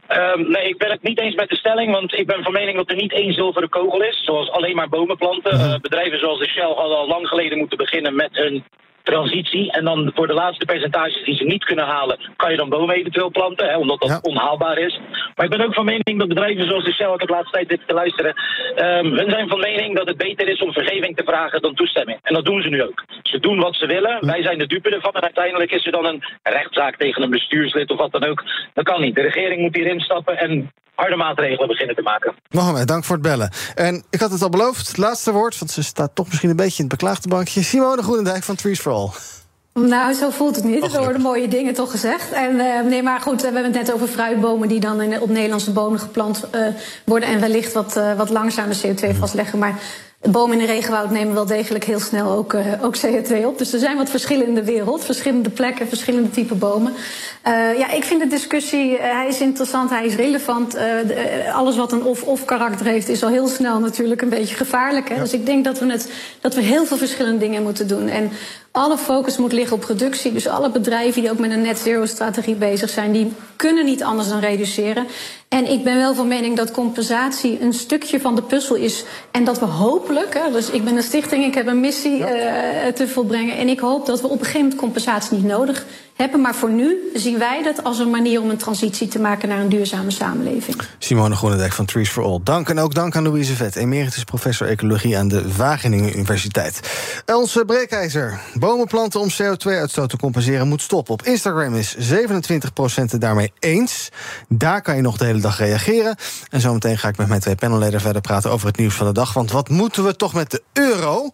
Ehm, nee, ik ben het niet eens met de stelling, want ik ben van mening dat er niet één zilveren kogel is, zoals alleen maar bomen planten. Mhm. Eh, bedrijven zoals de Shell hadden al lang geleden moeten beginnen met hun transitie. En dan voor de laatste percentages die ze niet kunnen halen, kan je dan bomen eventueel planten, hè, omdat dat onhaalbaar is. Maar ik ben ook van mening dat bedrijven zoals de Shell, ik heb de laatste tijd dit te luisteren, ehm, hun zijn van mening dat het beter is om vergeving te vragen dan toestemming. En dat doen ze nu ook. Ze doen wat ze willen, wij zijn de dupe ervan en uiteindelijk is er dan een rechtszaak tegen een bestuurslid of wat dan ook. Dat kan niet. De regering moet hierin stappen en harde maatregelen beginnen te maken. Mohammed, dank voor het bellen. En ik had het al beloofd, het laatste woord, want ze staat toch misschien een beetje in het beklaagde bankje. Simone Groenendijk van Trees for All. Nou, zo voelt het Oh, niet. Er worden mooie dingen toch gezegd. En, eh, nee, maar goed, we hebben het net over fruitbomen die dan in, op Nederlandse bomen geplant eh, worden. En wellicht wat, eh, wat langzamer CO2 vastleggen. Maar bomen in de regenwoud nemen wel degelijk heel snel ook, eh, ook CO2 op. Dus er zijn wat verschillen in de wereld. Verschillende plekken, verschillende type bomen. Eh, ja, ik vind de discussie, eh, hij is interessant, hij is relevant. De- alles wat een of-of karakter heeft, is al heel snel natuurlijk een beetje gevaarlijk. Hè? Dus ik denk dat we, het, dat we heel veel verschillende dingen moeten doen. En alle focus moet liggen op productie. Dus alle bedrijven die ook met een net zero strategie bezig zijn, die kunnen niet anders dan reduceren. En ik ben wel van mening dat compensatie een stukje van de puzzel is. En dat we hopelijk, hè, dus ik ben een stichting, ik heb een missie eh, te volbrengen. En ik hoop dat we op een gegeven moment compensatie niet nodig hebben. Maar voor nu zien wij dat als een manier om een transitie te maken naar een duurzame samenleving. Simone Groenendijk van Trees for All. Dank en ook dank aan Louise Vet, emeritus professor ecologie aan de Wageningen Universiteit. Onze breekijzer. Bomen planten om CO2-uitstoot te compenseren moet stoppen. Op Instagram is 27% het daarmee eens. Daar kan je nog de hele dag reageren. En zometeen ga ik met mijn twee panelleden verder praten over het nieuws van de dag. Want wat moeten we toch met de euro?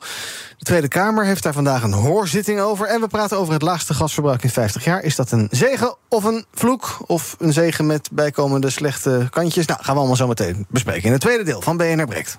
De Tweede Kamer heeft daar vandaag een hoorzitting over. En we praten over het laagste gasverbruik in 50 jaar. Is dat een zegen of een vloek? Of een zegen met bijkomende slechte kantjes? Nou, gaan we allemaal zo meteen bespreken in het tweede deel van BNR Breekt.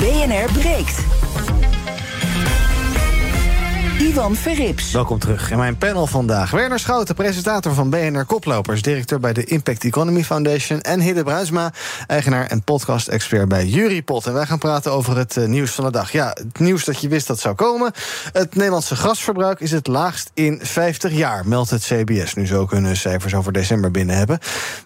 BNR breekt. Ivan Verrips. Welkom terug in mijn panel vandaag. Werner Schouten, presentator van BNR Koplopers... directeur bij de Impact Economy Foundation... en Hidde Bruisma, eigenaar en podcast-expert bij Jurypot. En wij gaan praten over het uh, nieuws van de dag. Ja, het nieuws dat je wist dat zou komen. Het Nederlandse gasverbruik is het laagst in 50 jaar... meldt het CBS, nu ook hun cijfers over december binnen hebben.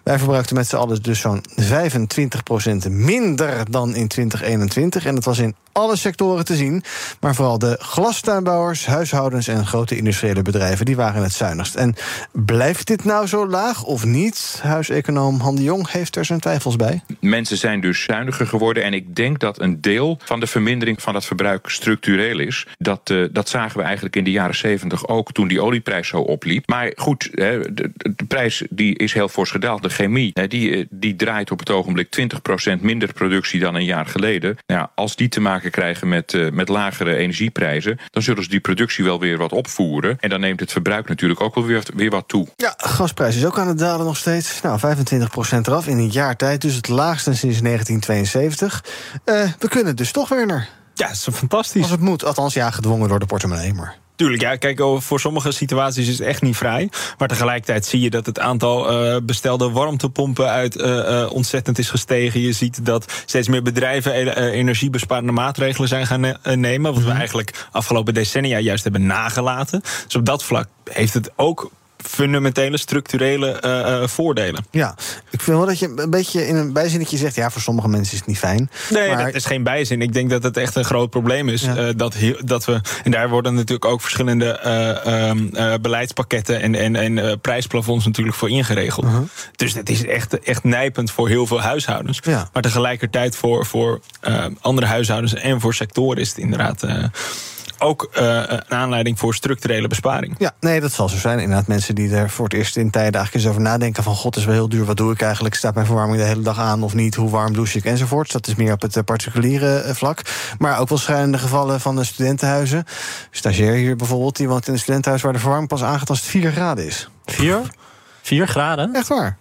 Wij verbruikten met z'n allen dus zo'n 25% minder dan in 2021. En dat was in alle sectoren te zien. Maar vooral de glastuinbouwers, huishoudens en grote industriële bedrijven... die waren het zuinigst. En blijft dit nou zo laag of niet? Huiseconoom Han de Jong heeft er zijn twijfels bij. Mensen zijn dus zuiniger geworden. En ik denk dat een deel van de vermindering van dat verbruik structureel is. Dat, uh, dat zagen we eigenlijk in de jaren 70 ook toen die olieprijs zo opliep. Maar goed, de, de, prijs die is heel fors gedaald. De chemie die, die draait op het ogenblik 20% minder productie dan een jaar geleden. Nou, als die te maken krijgen met, uh, met lagere energieprijzen, dan zullen ze die productie wel weer wat opvoeren. En dan neemt het verbruik natuurlijk ook wel weer, weer wat toe. Ja, gasprijs is ook aan het dalen nog steeds. Nou, 25% eraf in een jaar tijd, dus het laagste sinds 1972. Uh, we kunnen dus toch, Werner. Ja, dat is fantastisch. Als het moet, althans ja, gedwongen door de portemonnee, maar... Tuurlijk, ja, kijk, oh, voor sommige situaties is het echt niet vrij. Maar tegelijkertijd zie je dat het aantal uh, bestelde warmtepompen uit uh, uh, ontzettend is gestegen. Je ziet dat steeds meer bedrijven energiebesparende maatregelen zijn gaan nemen. Wat we eigenlijk afgelopen decennia juist hebben nagelaten. Dus op dat vlak heeft het ook fundamentele structurele uh, uh, voordelen. Ja, ik vind wel dat je een beetje in een bijzinnetje zegt... ja, voor sommige mensen is het niet fijn. Nee, maar... dat is geen bijzin. Ik denk dat het echt een groot probleem is. Ja. Uh, dat, dat we, en daar worden natuurlijk ook verschillende um, beleidspakketten... en, en, en prijsplafonds natuurlijk voor ingeregeld. -huh. Dus het is echt, echt nijpend voor heel veel huishoudens. Ja. Maar tegelijkertijd voor, voor andere huishoudens en voor sectoren... is het inderdaad ook uh, een aanleiding voor structurele besparing. Ja, nee, dat zal zo zijn. Inderdaad, mensen die er voor het eerst in tijden eigenlijk eens over nadenken: van god, is wel heel duur. Wat doe ik eigenlijk? Staat mijn verwarming de hele dag aan of niet? Hoe warm douche ik enzovoorts? Dat is meer op het particuliere vlak. Maar ook wel schrijnende gevallen van de studentenhuizen. Stagiair hier bijvoorbeeld, die woont in een studentenhuis waar de verwarming pas het 4 graden is. 4? 4 graden? Echt waar.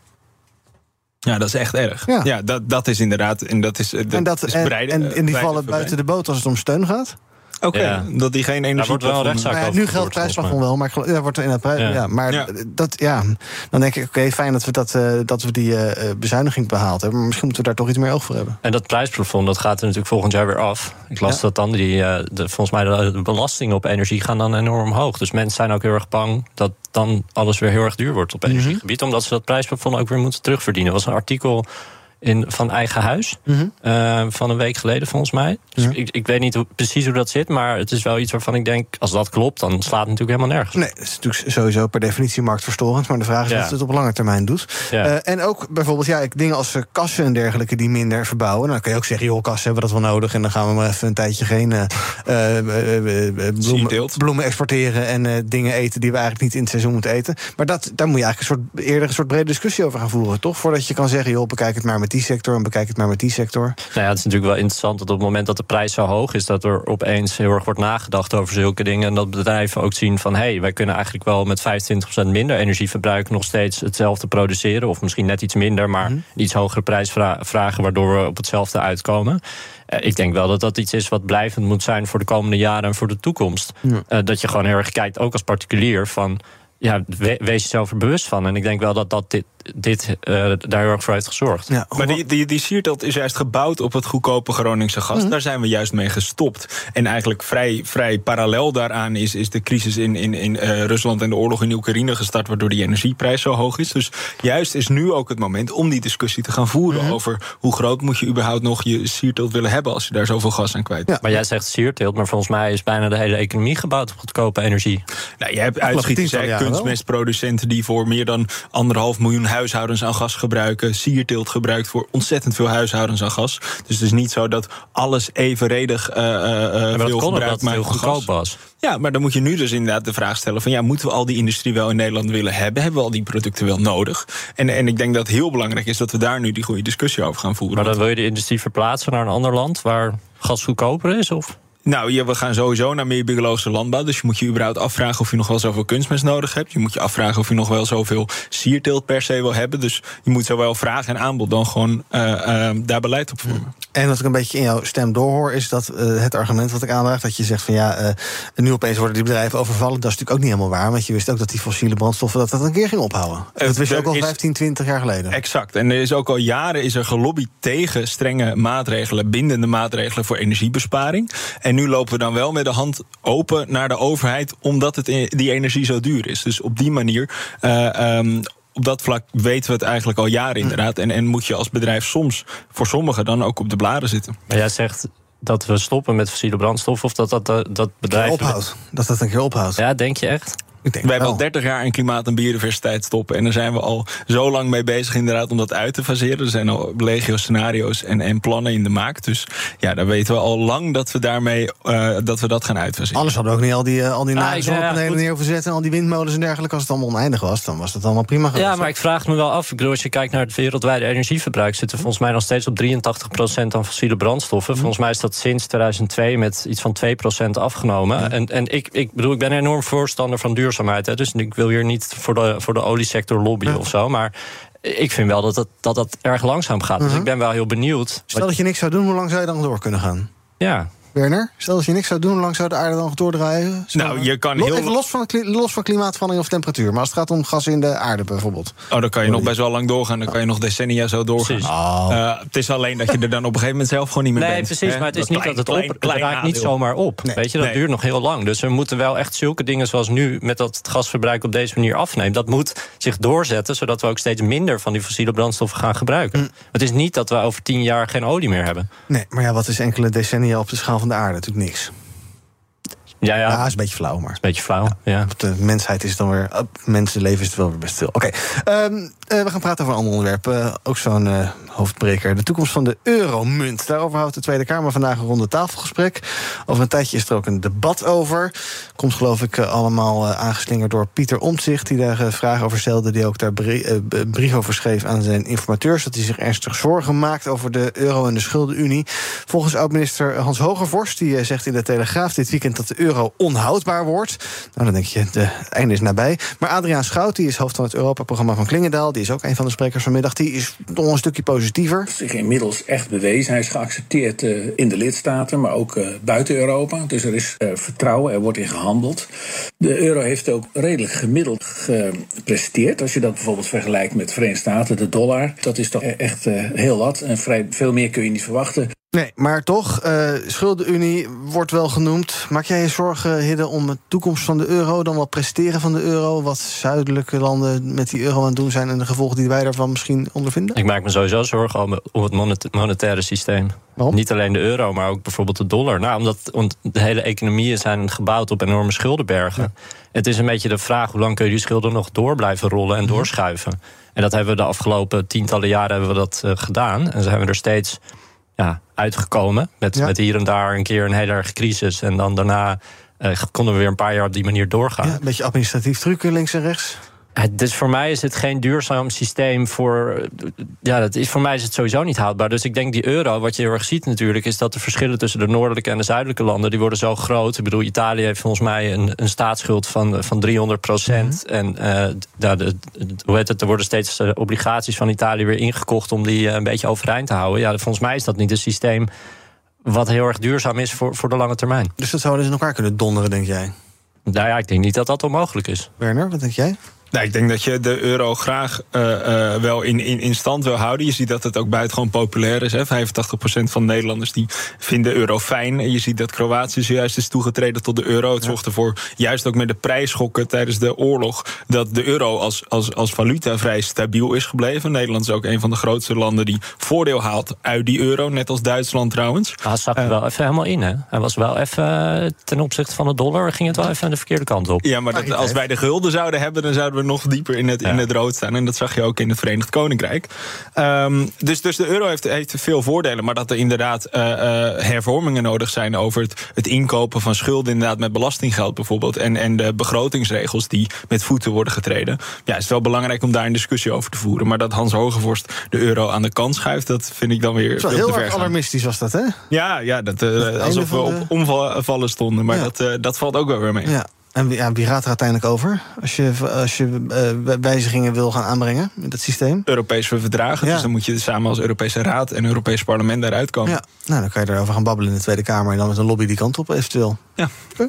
Ja, dat is echt erg. Ja, ja dat, dat is inderdaad. En dat is, dat en, dat, is en, breide, en, en die vallen buiten de boot als het om steun gaat? Oké, okay, ja. dat die geen energie... Daar wordt wel een rechtszaak nou ja, Nu geldt prijsplafond wel, maar dat wordt er in het prijs... Ja. ja. maar ja. dat, ja, dan denk ik, oké, okay, fijn dat we, dat, uh, dat we die uh, bezuiniging behaald hebben... maar misschien moeten we daar toch iets meer oog voor hebben. En dat prijsplafond, dat gaat er natuurlijk volgend jaar weer af. Ik las dat dan, die, uh, de, volgens mij de, de belastingen op energie gaan dan enorm hoog. Dus mensen zijn ook heel erg bang dat dan alles weer heel erg duur wordt op energiegebied... Mm -hmm. omdat ze dat prijsplafond ook weer moeten terugverdienen. Dat was een artikel in, van eigen huis. Mm -hmm. uh, van een week geleden, volgens mij. Dus ik, ik weet niet hoe, precies hoe dat zit. Maar het is wel iets waarvan ik denk, als dat klopt, dan slaat het natuurlijk helemaal nergens. Nee, het is natuurlijk sowieso per definitie marktverstorend. Maar de vraag is ja. of het op lange termijn doet. Ja. Uh, en ook bijvoorbeeld ja, dingen als kassen en dergelijke die minder verbouwen. Nou, dan kun je ook zeggen, joh, kassen hebben we dat wel nodig. En dan gaan we maar even een tijdje geen uh, bloemen, bloemen, exporteren. En dingen eten die we eigenlijk niet in het seizoen moeten eten. Maar dat, daar moet je eigenlijk een soort, eerder een soort brede discussie over gaan voeren, toch? Voordat je kan zeggen, joh, bekijk het maar met die sector en bekijk het maar met die sector. Nou ja, het is natuurlijk wel interessant dat op het moment dat de prijs zo hoog is, dat er opeens heel erg wordt nagedacht over zulke dingen. En dat bedrijven ook zien van hé, hey, wij kunnen eigenlijk wel met 25% minder energieverbruik nog steeds hetzelfde produceren. Of misschien net iets minder, maar mm. iets hogere prijs vragen, waardoor we op hetzelfde uitkomen. Uh, ik denk wel dat dat iets is wat blijvend moet zijn voor de komende jaren en voor de toekomst. Ja. Uh, dat je gewoon heel erg kijkt, ook als particulier, van ja, we- wees je zelf er bewust van. En ik denk wel dat, dat dit, dit eh, daar heel erg voor heeft gezorgd. maar die, die, die sierteelt is juist gebouwd op het goedkope Groningse gas. Mhm. Daar zijn we juist mee gestopt. En eigenlijk vrij, vrij parallel daaraan is, is de crisis in, in, in eh, Rusland en de oorlog in Oekraïne gestart, waardoor die energieprijs zo hoog is. Dus juist is nu ook het moment om die discussie te gaan voeren Mhm. over hoe groot moet je überhaupt nog je sierteelt willen hebben als je daar zoveel gas aan kwijt bent. Maar jij zegt sierteelt, maar volgens mij is bijna de hele economie gebouwd op goedkope energie. Nou, je hebt uitschieters, kunstmestproducenten die voor meer dan anderhalf miljoen huishoudens aan gas gebruiken. Sierteelt gebruikt voor ontzettend veel huishoudens aan gas. Dus het is niet zo dat alles evenredig maar dat veel kon omdat gebruik het maakt heel goedkoop was. Ja, maar dan moet je nu dus inderdaad de vraag stellen van ja, moeten we al die industrie wel in Nederland willen hebben? Hebben we al die producten wel nodig? En, en ik denk dat het heel belangrijk is dat we daar nu die goede discussie over gaan voeren. Maar dan wil je de industrie verplaatsen naar een ander land waar gas goedkoper is? Of? Nou, we gaan sowieso naar meer biologische landbouw. Dus je moet je überhaupt afvragen of je nog wel zoveel kunstmest nodig hebt. Je moet je afvragen of je nog wel zoveel sierteelt per se wil hebben. Dus je moet zowel vraag en aanbod dan gewoon eh, eh, daar beleid op voeren. En wat ik een beetje in jouw stem doorhoor, is dat eh, het argument wat ik aandraag, dat je zegt van ja, eh, nu opeens worden die bedrijven overvallen. Dat is natuurlijk ook niet helemaal waar. Want je wist ook dat die fossiele brandstoffen dat dat een keer ging ophouden. dat wist je ook al is- 15, 20 jaar geleden. Exact. En er is ook al jaren is er gelobbyd tegen strenge maatregelen, bindende maatregelen voor energiebesparing. En nu lopen we dan wel met de hand open naar de overheid, omdat het, eh, die energie zo duur is. Dus op die manier. eh, ehm, op dat vlak weten we het eigenlijk al jaren inderdaad. En, en moet je als bedrijf soms voor sommigen dan ook op de blaren zitten. Maar jij zegt dat we stoppen met fossiele brandstof of dat dat, eh, dat bedrijf. ophoudt. Dat dat een keer ophoudt. Ja, denk je echt? Ik denk Wij hebben al 30 jaar in klimaat en biodiversiteit stoppen. En daar zijn we al zo lang mee bezig inderdaad om dat uit te faseren. Er zijn al legio scenario's en, en plannen in de maak. Dus ja, daar weten we al lang dat we daarmee eh, dat we dat gaan uitfaseren. Anders hadden we ook niet al die, eh, al die Ah, ja, zonnepanelen hoeven zetten... en al die windmolens en dergelijke. Als het allemaal oneindig was, dan was dat allemaal prima geweest. Ja, maar ik vraag me wel af. Ik bedoel, als je kijkt naar het wereldwijde energieverbruik, zitten we volgens mij nog steeds op 83% aan fossiele brandstoffen. Mhm. Volgens mij is dat sinds 2002 met iets van 2% afgenomen. En, en ik, ik bedoel, ik ben enorm voorstander van duurzaamheid. Hè, dus ik wil hier niet voor de, voor de oliesector lobbyen of zo. Maar ik vind wel dat het, dat, dat erg langzaam gaat. Dus Mhm. ik ben wel heel benieuwd. Stel dat je niks zou doen, hoe lang zou je dan door kunnen gaan? Ja. Werner, stel dat je niks zou doen, hoe lang zou de aarde dan doordraaien? Stel- Nou, je kan heel- Even los van, los van klimaatverandering of temperatuur. Maar als het gaat om gas in de aarde bijvoorbeeld. Oh, dan kan je nog best wel lang doorgaan. Dan kan je nog decennia zo doorgaan. Eh, het is alleen dat je er dan op een gegeven moment zelf gewoon niet meer Nee, bent. precies, hè? maar het is Dat niet klein- dat het op, klein- raakt niet zomaar op. Weet je, dat Nee. duurt nog heel lang. Dus we moeten wel echt zulke dingen zoals nu met dat het gasverbruik op deze manier afneemt. Dat moet zich doorzetten, zodat we ook steeds minder van die fossiele brandstoffen gaan gebruiken. Mm. Het is niet dat we over tien jaar geen olie meer hebben. Nee, maar ja, wat is enkele decennia op de schaal van de aarde? Natuurlijk niks. Ja, ja. is een beetje flauw, maar. Een beetje flauw, ja. Op de mensheid is dan weer. Mensenleven is het wel weer best veel. Oké, ehm, eh, we gaan praten over een ander onderwerp. Eh, ook zo'n eh, hoofdbreker. De toekomst van de euromunt. Daarover houdt de Tweede Kamer vandaag een ronde tafelgesprek. Over een tijdje is er ook een debat over. Komt geloof ik allemaal aangeslingerd door Pieter Omtzigt... die daar vragen over stelde, die ook daar brie- brief over schreef aan zijn informateurs... dat hij zich ernstig zorgen maakt over de euro en de schuldenunie. Volgens oud-minister Hans Hogervorst, die zegt in de Telegraaf dit weekend... dat de euro onhoudbaar wordt. Nou, dan denk je, de- het einde is nabij. Maar Adriaan Schout, die is hoofd van het Europa-programma van Klingendaal... die is ook een van de sprekers vanmiddag, die is nog een stukje positiever. zich inmiddels echt bewezen. Hij is geaccepteerd eh, in de lidstaten, maar ook eh, buiten Europa. Dus er is eh, vertrouwen, er wordt in gehandeld. De euro heeft ook redelijk gemiddeld gepresteerd. Als je dat bijvoorbeeld vergelijkt met de Verenigde Staten, de dollar. Dat is toch echt heel wat. En vrij, veel meer kun je niet verwachten. Nee, maar toch, eh schuldenunie wordt wel genoemd. Maak jij je zorgen, Hidde, om de toekomst van de euro... dan wel presteren van de euro? Wat zuidelijke landen met die euro aan het doen zijn... en de gevolgen die wij daarvan misschien ondervinden? Ik maak me sowieso zorgen om, om het monet- monetaire systeem. Niet alleen de euro, maar ook bijvoorbeeld de dollar. Nou, omdat want de hele economieën zijn gebouwd op enorme schuldenbergen. Het is een beetje de vraag hoe lang kun je die schulden nog door blijven rollen en doorschuiven. En dat hebben we de afgelopen tientallen jaren hebben we dat, eh, gedaan. En zijn we er steeds ja, uitgekomen. Met, Ja. met hier en daar een keer een hele erge crisis. En dan daarna eh, konden we weer een paar jaar op die manier doorgaan. Ja, een beetje administratief trucken links en rechts. Dus voor mij is het geen duurzaam systeem voor. Ja, dat is, voor mij is het sowieso niet houdbaar. Dus ik denk die euro, wat je heel erg ziet natuurlijk, is dat de verschillen tussen de noordelijke en de zuidelijke landen, die worden zo groot. Ik bedoel, Italië heeft volgens mij een, een staatsschuld van, van 300 procent. En eh, ja, de, hoe heet het, er worden steeds eh, obligaties van Italië weer ingekocht om die eh, een beetje overeind te houden. Ja, volgens mij is dat niet een systeem wat heel erg duurzaam is voor, voor de lange termijn. Dus dat zouden ze in elkaar kunnen donderen, denk jij? Nou ja, ik denk niet dat dat onmogelijk is. Werner, wat denk jij? Nou, ik denk dat je de euro graag uh, uh, wel in, in, in stand wil houden. Je ziet dat het ook buitengewoon populair is. Hè. 85% van de Nederlanders die vinden de euro fijn. En je ziet dat Kroatië zojuist is toegetreden tot de euro. Het zorgt ervoor, juist ook met de prijsschokken tijdens de oorlog... dat de euro als, als, als valuta vrij stabiel is gebleven. Nederland is ook een van de grootste landen die voordeel haalt uit die euro. Net als Duitsland trouwens. Hij zag er wel even helemaal in, hè? Hij was wel even, ten opzichte van de dollar... ging het wel even aan de verkeerde kant op. Ja, maar dat, als wij de gulden zouden hebben... dan zouden we nog dieper in het, in het rood staan. En dat zag je ook in het Verenigd Koninkrijk. Um, dus, dus de euro heeft, heeft veel voordelen. Maar dat er inderdaad uh, uh, hervormingen nodig zijn over het, het inkopen van schulden, inderdaad met belastinggeld bijvoorbeeld. En, en de begrotingsregels die met voeten worden getreden. Ja, is het wel belangrijk om daar een discussie over te voeren. Maar dat Hans Hogevorst de euro aan de kant schuift, dat vind ik dan weer. Is heel erg alarmistisch was dat, hè? Ja, ja dat, uh, alsof we op omvallen stonden. Maar ja. dat, dat valt ook wel weer mee. Ja. En ja, wie gaat er uiteindelijk over als je, als je uh, wijzigingen wil gaan aanbrengen in dat systeem? Europese verdragen. Ja. Dus dan moet je samen als Europese Raad en Europees Parlement daaruit komen. Ja, nou dan kan je erover gaan babbelen in de Tweede Kamer en dan met een lobby die kant op eventueel. Ja. Okay.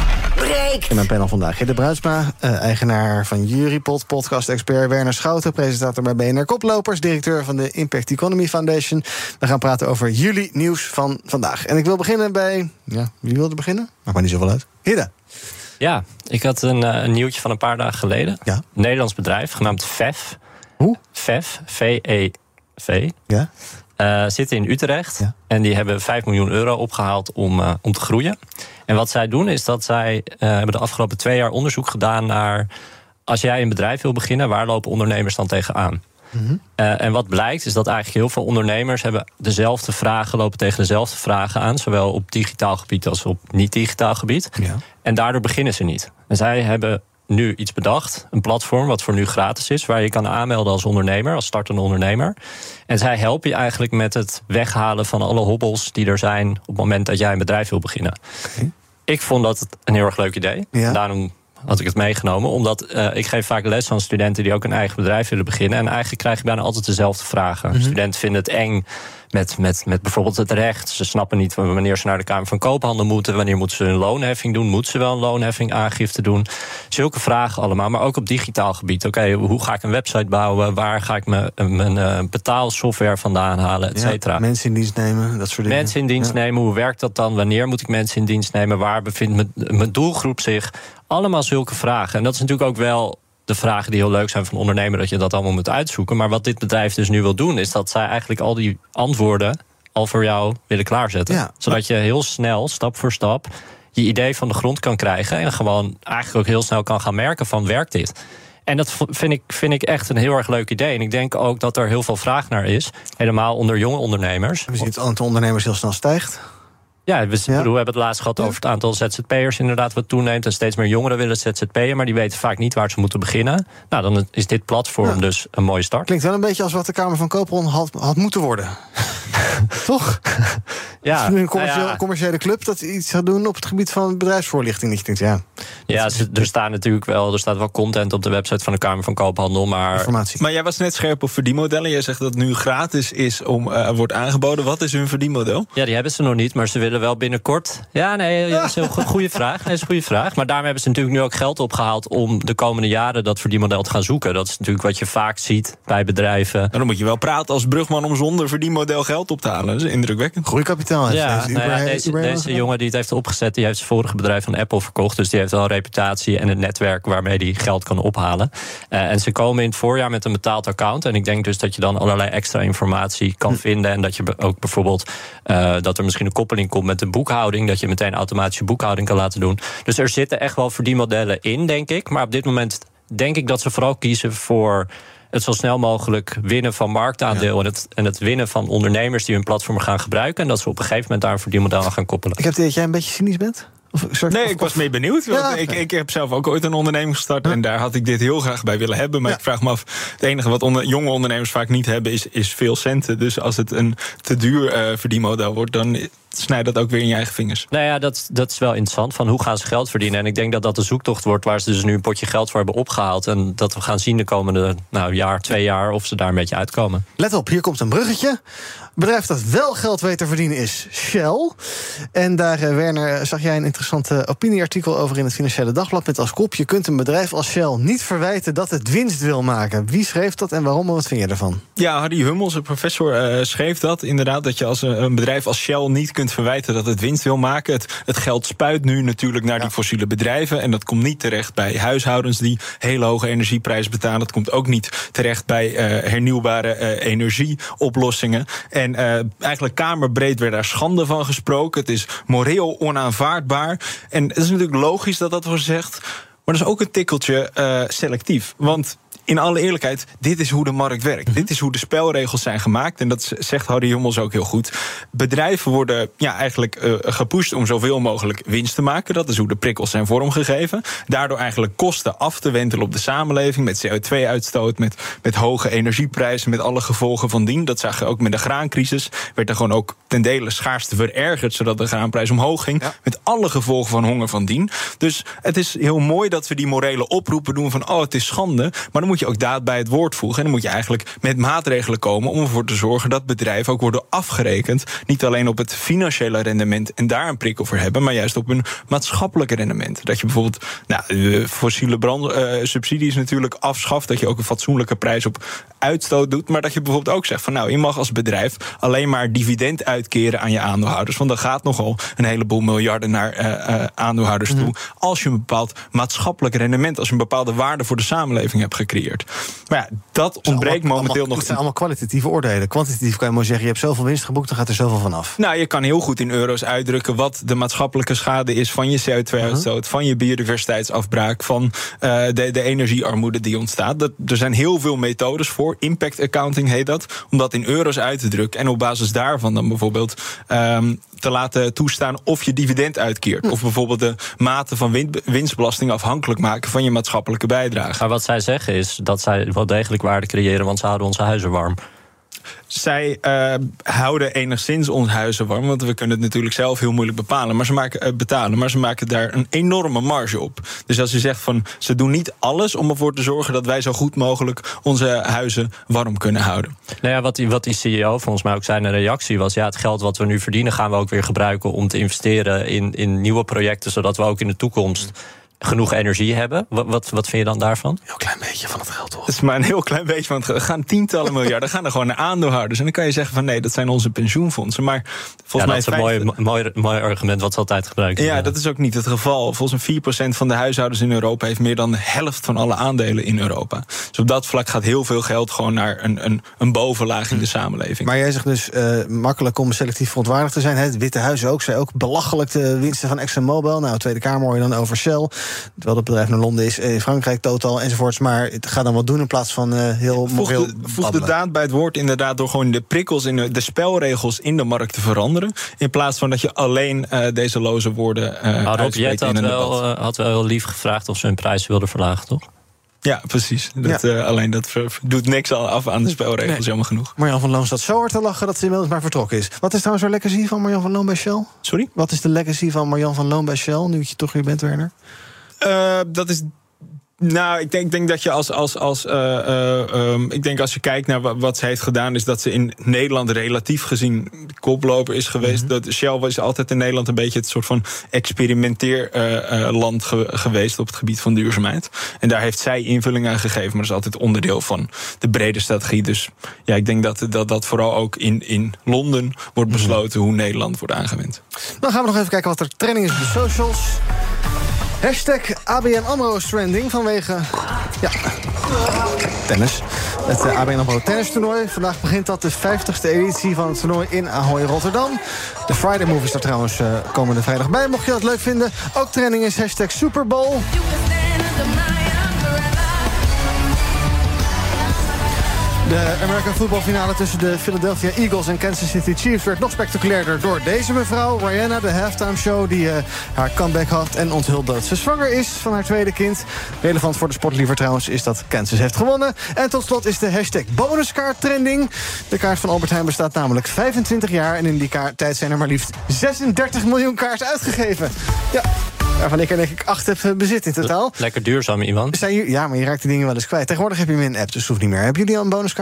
In mijn panel vandaag Hidde Bruidsma, uh, eigenaar van Jurypod, podcast-expert Werner Schouten, presentator bij BNR Koplopers, directeur van de Impact Economy Foundation. We gaan praten over jullie nieuws van vandaag. En ik wil beginnen bij, ja, wie wilde beginnen? Maakt maar niet zoveel uit. Hidde. Ja, ik had een, uh, een, nieuwtje van een paar dagen geleden. Ja. Een Nederlands bedrijf genaamd VEF. Hoe? VEF, V-E-V. Ja. Uh, zitten in Utrecht. Ja. En die hebben 5 miljoen euro opgehaald om, uh, om te groeien. En wat zij doen is dat zij uh, hebben de afgelopen twee jaar onderzoek gedaan naar... als jij een bedrijf wil beginnen, waar lopen ondernemers dan tegenaan? Mm -hmm. en wat blijkt is dat eigenlijk heel veel ondernemers hebben dezelfde vragen, lopen tegen dezelfde vragen aan, zowel op digitaal gebied als op niet-digitaal gebied. Ja. En daardoor beginnen ze niet. En zij hebben nu iets bedacht, een platform wat voor nu gratis is, waar je kan aanmelden als ondernemer, als startende ondernemer. En zij helpen je eigenlijk met het weghalen van alle hobbels die er zijn op het moment dat jij een bedrijf wil beginnen. Okay. Ik vond dat een heel erg leuk idee. Ja. Daarom had ik het meegenomen. Omdat uh, ik geef vaak les aan studenten die ook een eigen bedrijf willen beginnen. En eigenlijk krijg je bijna altijd dezelfde vragen. Mm -hmm. Studenten vinden het eng met, met, met bijvoorbeeld het recht. Ze snappen niet wanneer ze naar de Kamer van Koophandel moeten. Wanneer moeten ze een loonheffing doen? Moeten ze wel een loonheffing aangifte doen? Zulke vragen allemaal. Maar ook op digitaal gebied. Oké, okay, hoe ga ik een website bouwen? Waar ga ik mijn, mijn uh, betaalsoftware vandaan halen? Et cetera. Ja, mensen in dienst nemen, dat soort dingen. Mensen in dienst ja. nemen, hoe werkt dat dan? Wanneer moet ik mensen in dienst nemen? Waar bevindt mijn, mijn doelgroep zich? Allemaal zulke vragen. En dat is natuurlijk ook wel de vragen die heel leuk zijn van ondernemer, dat je dat allemaal moet uitzoeken. Maar wat dit bedrijf dus nu wil doen, is dat zij eigenlijk al die antwoorden al voor jou willen klaarzetten. Ja. Zodat je heel snel, stap voor stap, je idee van de grond kan krijgen. En gewoon eigenlijk ook heel snel kan gaan merken van werkt dit. En dat vind ik, vind ik echt een heel erg leuk idee. En ik denk ook dat er heel veel vraag naar is. Helemaal onder jonge ondernemers. We zien het aantal ondernemers heel snel stijgt. Ja, we, ja. we hebben het laatst gehad over het aantal ZZP'ers inderdaad wat toeneemt. En steeds meer jongeren willen ZZP'en, maar die weten vaak niet waar ze moeten beginnen. Nou, dan is dit platform ja. dus een mooie start. Klinkt wel een beetje als wat de Kamer van Koopron had, had moeten worden. Toch? Ja, een commerciële, ja. commerciële club dat iets gaat doen op het gebied van bedrijfsvoorlichting. Dat je denkt, ja. Ja, er staat natuurlijk wel, er staat wel content op de website van de Kamer van Koophandel, maar. Informatie. Maar jij was net scherp op verdienmodellen. Jij zegt dat het nu gratis is om uh, wordt aangeboden. Wat is hun verdienmodel? Ja, die hebben ze nog niet, maar ze willen wel binnenkort. Ja, nee, dat is een goede vraag. Nee, dat is een goede vraag. Maar daarmee hebben ze natuurlijk nu ook geld opgehaald om de komende jaren dat verdienmodel te gaan zoeken. Dat is natuurlijk wat je vaak ziet bij bedrijven. Nou, dan moet je wel praten als brugman om zonder verdienmodel geld op te halen. Dat is indrukwekkend. Groeikapitaal. Heeft ja, deze, nou ja, deze, deze jongen die het heeft opgezet, die heeft zijn vorige bedrijf van Apple verkocht. Dus die heeft wel een reputatie en het netwerk waarmee die geld kan ophalen. Uh, en ze komen in het voorjaar met een betaald account. En ik denk dus dat je dan allerlei extra informatie kan hm. vinden. En dat je ook bijvoorbeeld uh, dat er misschien een koppeling komt met de boekhouding. Dat je meteen automatische boekhouding kan laten doen. Dus er zitten echt wel verdienmodellen in, denk ik. Maar op dit moment denk ik dat ze vooral kiezen voor het zo snel mogelijk winnen van marktaandeel... Ja. En, het, en het winnen van ondernemers die hun platform gaan gebruiken... en dat ze op een gegeven moment daar een verdienmodel aan gaan koppelen. Ik heb het idee dat jij een beetje cynisch bent. nee, ik was mee benieuwd. Want Ja, ik, ik heb zelf ook ooit een onderneming gestart. En daar had ik dit heel graag bij willen hebben. Maar ik vraag me af, het enige wat onder, jonge ondernemers vaak niet hebben... Is, is veel centen. Dus als het een te duur eh, verdienmodel wordt... dan snijdt dat ook weer in je eigen vingers. Nou ja, dat, dat is wel interessant. Van hoe gaan ze geld verdienen? En ik denk dat dat de zoektocht wordt waar ze dus nu een potje geld voor hebben opgehaald. En dat we gaan zien de komende nou, jaar, twee jaar of ze daar een beetje uitkomen. Let op, hier komt een bruggetje. Bedrijf dat wel geld weet te verdienen is Shell. En daar, eh, Werner, zag jij een interessant eh, opinieartikel over in het Financiële Dagblad. Met als kop: Je kunt een bedrijf als Shell niet verwijten dat het winst wil maken. Wie schreef dat en waarom? En wat vind je ervan? Ja, Harry Hummels, een professor, eh, schreef dat. Inderdaad, dat je als een, een bedrijf als Shell niet kunt verwijten dat het winst wil maken. Het, het geld spuit nu natuurlijk naar die fossiele bedrijven. En dat komt niet terecht bij huishoudens die hele hoge energieprijzen betalen. Dat komt ook niet terecht bij eh, hernieuwbare eh, energieoplossingen. En eh, eigenlijk kamerbreed werd daar schande van gesproken. Het is moreel onaanvaardbaar. En het is natuurlijk logisch dat dat wordt gezegd. Maar dat is ook een tikkeltje eh, selectief. Want in alle eerlijkheid, dit is hoe de markt werkt. Dit is hoe de spelregels zijn gemaakt. En dat zegt Harry Hummels ook heel goed. Bedrijven worden ja, eigenlijk eh, gepusht om zoveel mogelijk winst te maken. Dat is hoe de prikkels zijn vormgegeven. Daardoor eigenlijk kosten af te wentelen op de samenleving. Met CO2-uitstoot, met, met hoge energieprijzen, met alle gevolgen van dien. Dat zag je ook met de graancrisis. Werd er gewoon ook ten dele schaarste verergerd, zodat de graanprijs omhoog ging. Met alle gevolgen van honger van dien. Dus het is heel mooi dat we die morele oproepen doen van oh, het is schande. Maar dan moet je ook daad bij het woord voegen. En dan moet je eigenlijk met maatregelen komen om ervoor te zorgen dat bedrijven ook worden afgerekend. Niet alleen op het financiële rendement en daar een prikkel voor hebben, maar juist op een maatschappelijke rendement. Dat je bijvoorbeeld nou, de fossiele brandsubsidies natuurlijk afschaft. Dat je ook een fatsoenlijke prijs op uitstoot doet. Maar dat je bijvoorbeeld ook zegt van nou, je mag als bedrijf alleen maar dividend uitkeren aan je aandeelhouders. Want dan gaat nogal een heleboel miljarden naar uh, uh, aandeelhouders toe. Als je een bepaald maatschappelijk rendement, als je een bepaalde waarde voor de samenleving hebt gecreëerd. Maar ja, dat ontbreekt momenteel allemaal, nog. Het zijn allemaal kwalitatieve oordelen. Kwantitatief kan je maar zeggen, je hebt zoveel winst geboekt, dan gaat er zoveel van af. Nou, je kan heel goed in euro's uitdrukken wat de maatschappelijke schade is van je CO2-uitstoot, van je biodiversiteitsafbraak, van uh, de, de energiearmoede die ontstaat. Dat, er zijn heel veel methodes voor. Impact accounting heet dat. Om dat in euro's uit te drukken. En op basis daarvan dan bijvoorbeeld um, te laten toestaan of je dividend uitkeert. Of bijvoorbeeld de mate van win winstbelasting afhankelijk maken van je maatschappelijke bijdrage. Maar wat zij zeggen is dat zij wel degelijk waarde creëren, want ze houden onze huizen warm. Zij uh, houden enigszins ons huizen warm. Want we kunnen het natuurlijk zelf heel moeilijk bepalen. Maar ze maken, uh, betalen. Maar ze maken daar een enorme marge op. Dus als je zegt van ze doen niet alles om ervoor te zorgen dat wij zo goed mogelijk onze huizen warm kunnen houden. Nou ja, wat die, wat die CEO volgens mij ook zijn reactie was: ja, het geld wat we nu verdienen gaan we ook weer gebruiken om te investeren in, in nieuwe projecten. Zodat we ook in de toekomst genoeg energie hebben. Wat, wat, wat vind je dan daarvan? Heel klein beetje van het geld, toch? Het is maar een heel klein beetje van het geld. Er gaan tientallen miljarden, gaan er gewoon naar aandeelhouders. En dan kan je zeggen van nee, dat zijn onze pensioenfondsen. Maar volgens ja, mij dat is een mooi, mooi, mooi argument wat ze altijd gebruiken. Ja, dat is ook niet het geval. Volgens mij 4% van de huishoudens in Europa heeft meer dan de helft van alle aandelen in Europa. Dus op dat vlak gaat heel veel geld gewoon naar een, een, een bovenlaag in de samenleving. Maar jij zegt dus uh, makkelijk om selectief verontwaardigd te zijn. Het Witte Huis ook, zei ook belachelijk de winsten van ExxonMobil. Nou, Tweede Kamer hoor je dan over Shell. Terwijl het bedrijf naar Londen is, in Frankrijk totaal enzovoorts. Maar het gaat dan wat doen in plaats van uh, heel voeg moreel de, voeg de daad bij het woord inderdaad door gewoon de prikkels in de, de spelregels in de markt te veranderen. In plaats van dat je alleen uh, deze loze woorden uh, nou, Rob Jet had, wel, uh, had wel lief gevraagd of ze hun prijs wilden verlagen, toch? Ja, precies. Dat, ja. uh, alleen dat doet niks af aan de spelregels, nee. jammer genoeg. Marjan van Loon staat zo hard te lachen dat ze inmiddels maar vertrokken is. Wat is trouwens de legacy van Marjan van Loon bij Shell? Sorry? Wat is de legacy van Marjan van Loon bij Shell, nu je toch weer bent, Werner? Uh, dat is nou, ik denk, denk dat je als. als, als uh, uh, um, ik denk als je kijkt naar wat ze heeft gedaan, is dat ze in Nederland relatief gezien koploper is geweest. Mm -hmm. Dat Shell is altijd in Nederland een beetje het soort van experimenteerland uh, ge geweest op het gebied van duurzaamheid. En daar heeft zij invulling aan gegeven, maar dat is altijd onderdeel van de brede strategie. Dus ja, ik denk dat dat, dat vooral ook in, in Londen wordt besloten mm -hmm. hoe Nederland wordt aangewend. Dan gaan we nog even kijken wat er training is op de socials. Hashtag ABN AMRO is trending vanwege... Ja, tennis. Het uh, ABN AMRO tennistoernooi. Vandaag begint dat de 50ste editie van het toernooi in Ahoy, Rotterdam. De Friday Move is er trouwens uh, komende vrijdag bij. Mocht je dat leuk vinden. Ook trending is hashtag Super. De American voetbalfinale tussen de Philadelphia Eagles en Kansas City Chiefs werd nog spectaculairder door deze mevrouw, Rihanna, de halftime show, die uh, haar comeback had en onthulde dat ze zwanger is van haar tweede kind. Relevant voor de sportliever trouwens is dat Kansas heeft gewonnen. En tot slot is de hashtag bonuskaart trending. De kaart van Albert Heijn bestaat namelijk 25 jaar en in die tijd zijn er maar liefst 36 miljoen kaarten uitgegeven. Ja, Waarvan ik er denk ik acht heb bezit in totaal. Lekker duurzaam iemand. Zijn ja, maar je raakt die dingen wel eens kwijt. Tegenwoordig heb je hem in een app, dus hoeft niet meer. Hebben jullie al een bonuskaart?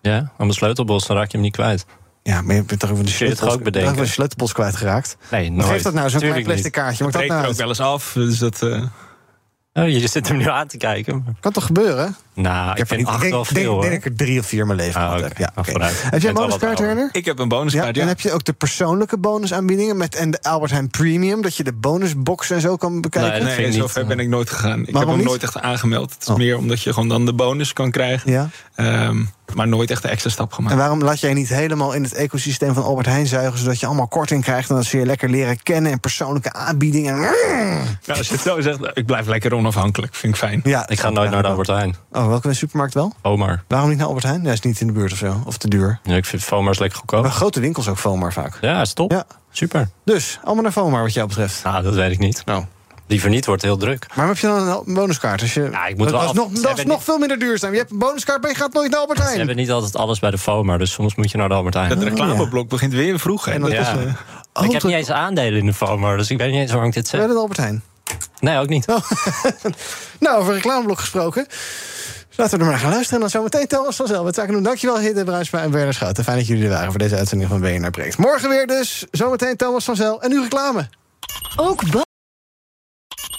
Ja, aan mijn sleutelbos, dan raak je hem niet kwijt. Ja, maar je bent toch over de sleutels, ook bedenken. de sleutelbos kwijtgeraakt? Nee, nooit. Geef dat nou, zo'n klein plastic kaartje. Het breekt nou er ook wel eens af, dus dat... Uh... Oh, je zit hem nu aan te kijken. Kan toch gebeuren? Nou, ik, ik vind acht wel veel, Ik denk dat ik er drie of vier in mijn leven ah, gehad okay. heb. Ja, okay. Heb jij een bonuskaart, Werner? Ik heb een bonuskaart, ja. En heb je ook de persoonlijke bonusaanbiedingen... Met, en de Albert Heijn Premium, dat je de bonusbox en zo kan bekijken? Nee, nee zover ben ik nooit gegaan. Ik heb hem nooit echt aangemeld. Het is oh. meer omdat je gewoon dan de bonus kan krijgen. Ja. Um, maar nooit echt de extra stap gemaakt. En waarom laat jij niet helemaal in het ecosysteem van Albert Heijn zuigen... zodat je allemaal korting krijgt en dat ze je lekker leren kennen... en persoonlijke aanbiedingen? Nou, als je het zo zegt, ik blijf lekker onafhankelijk. Vind ik fijn. Ja, ik ga nooit naar de Albert Heijn. Oh, welke supermarkt wel? Fomar. Waarom niet naar Albert Heijn? Ja, is niet in de buurt of zo. Of te duur. Ja, ik vind Fomar is lekker goedkoop. Maar grote winkels ook Fomar vaak. Ja, is top. Ja. Super. Dus, allemaal naar Fomar wat jou betreft. Nou, dat weet ik niet. Nou. Liever niet, wordt heel druk. Maar heb je dan een bonuskaart? Als je, ja, ik moet dat wel is nog, dat is nog veel minder duurzaam. Je hebt een bonuskaart, maar je gaat nooit naar Albert Heijn. Ze hebben niet altijd alles bij de FOMAR, dus soms moet je naar de Albert Heijn. Het reclameblok begint weer vroeg. En dat ja. is, uh... oh, ik heb niet eens aandelen in de FOMAR, dus ik weet niet eens waarom ik dit zeg. Bij de Albert Heijn? Nee, ook niet. Oh. nou, over reclameblok gesproken. Laten we er maar gaan luisteren. En dan zometeen Thomas vanzelf. Het zaken doen. Dankjewel, Hidde Bruinsma en Werner Schouten. Fijn dat jullie er waren voor deze uitzending van BNR Breekt. Morgen weer dus. Zometeen Thomas van Zel. En nu reclame. Ook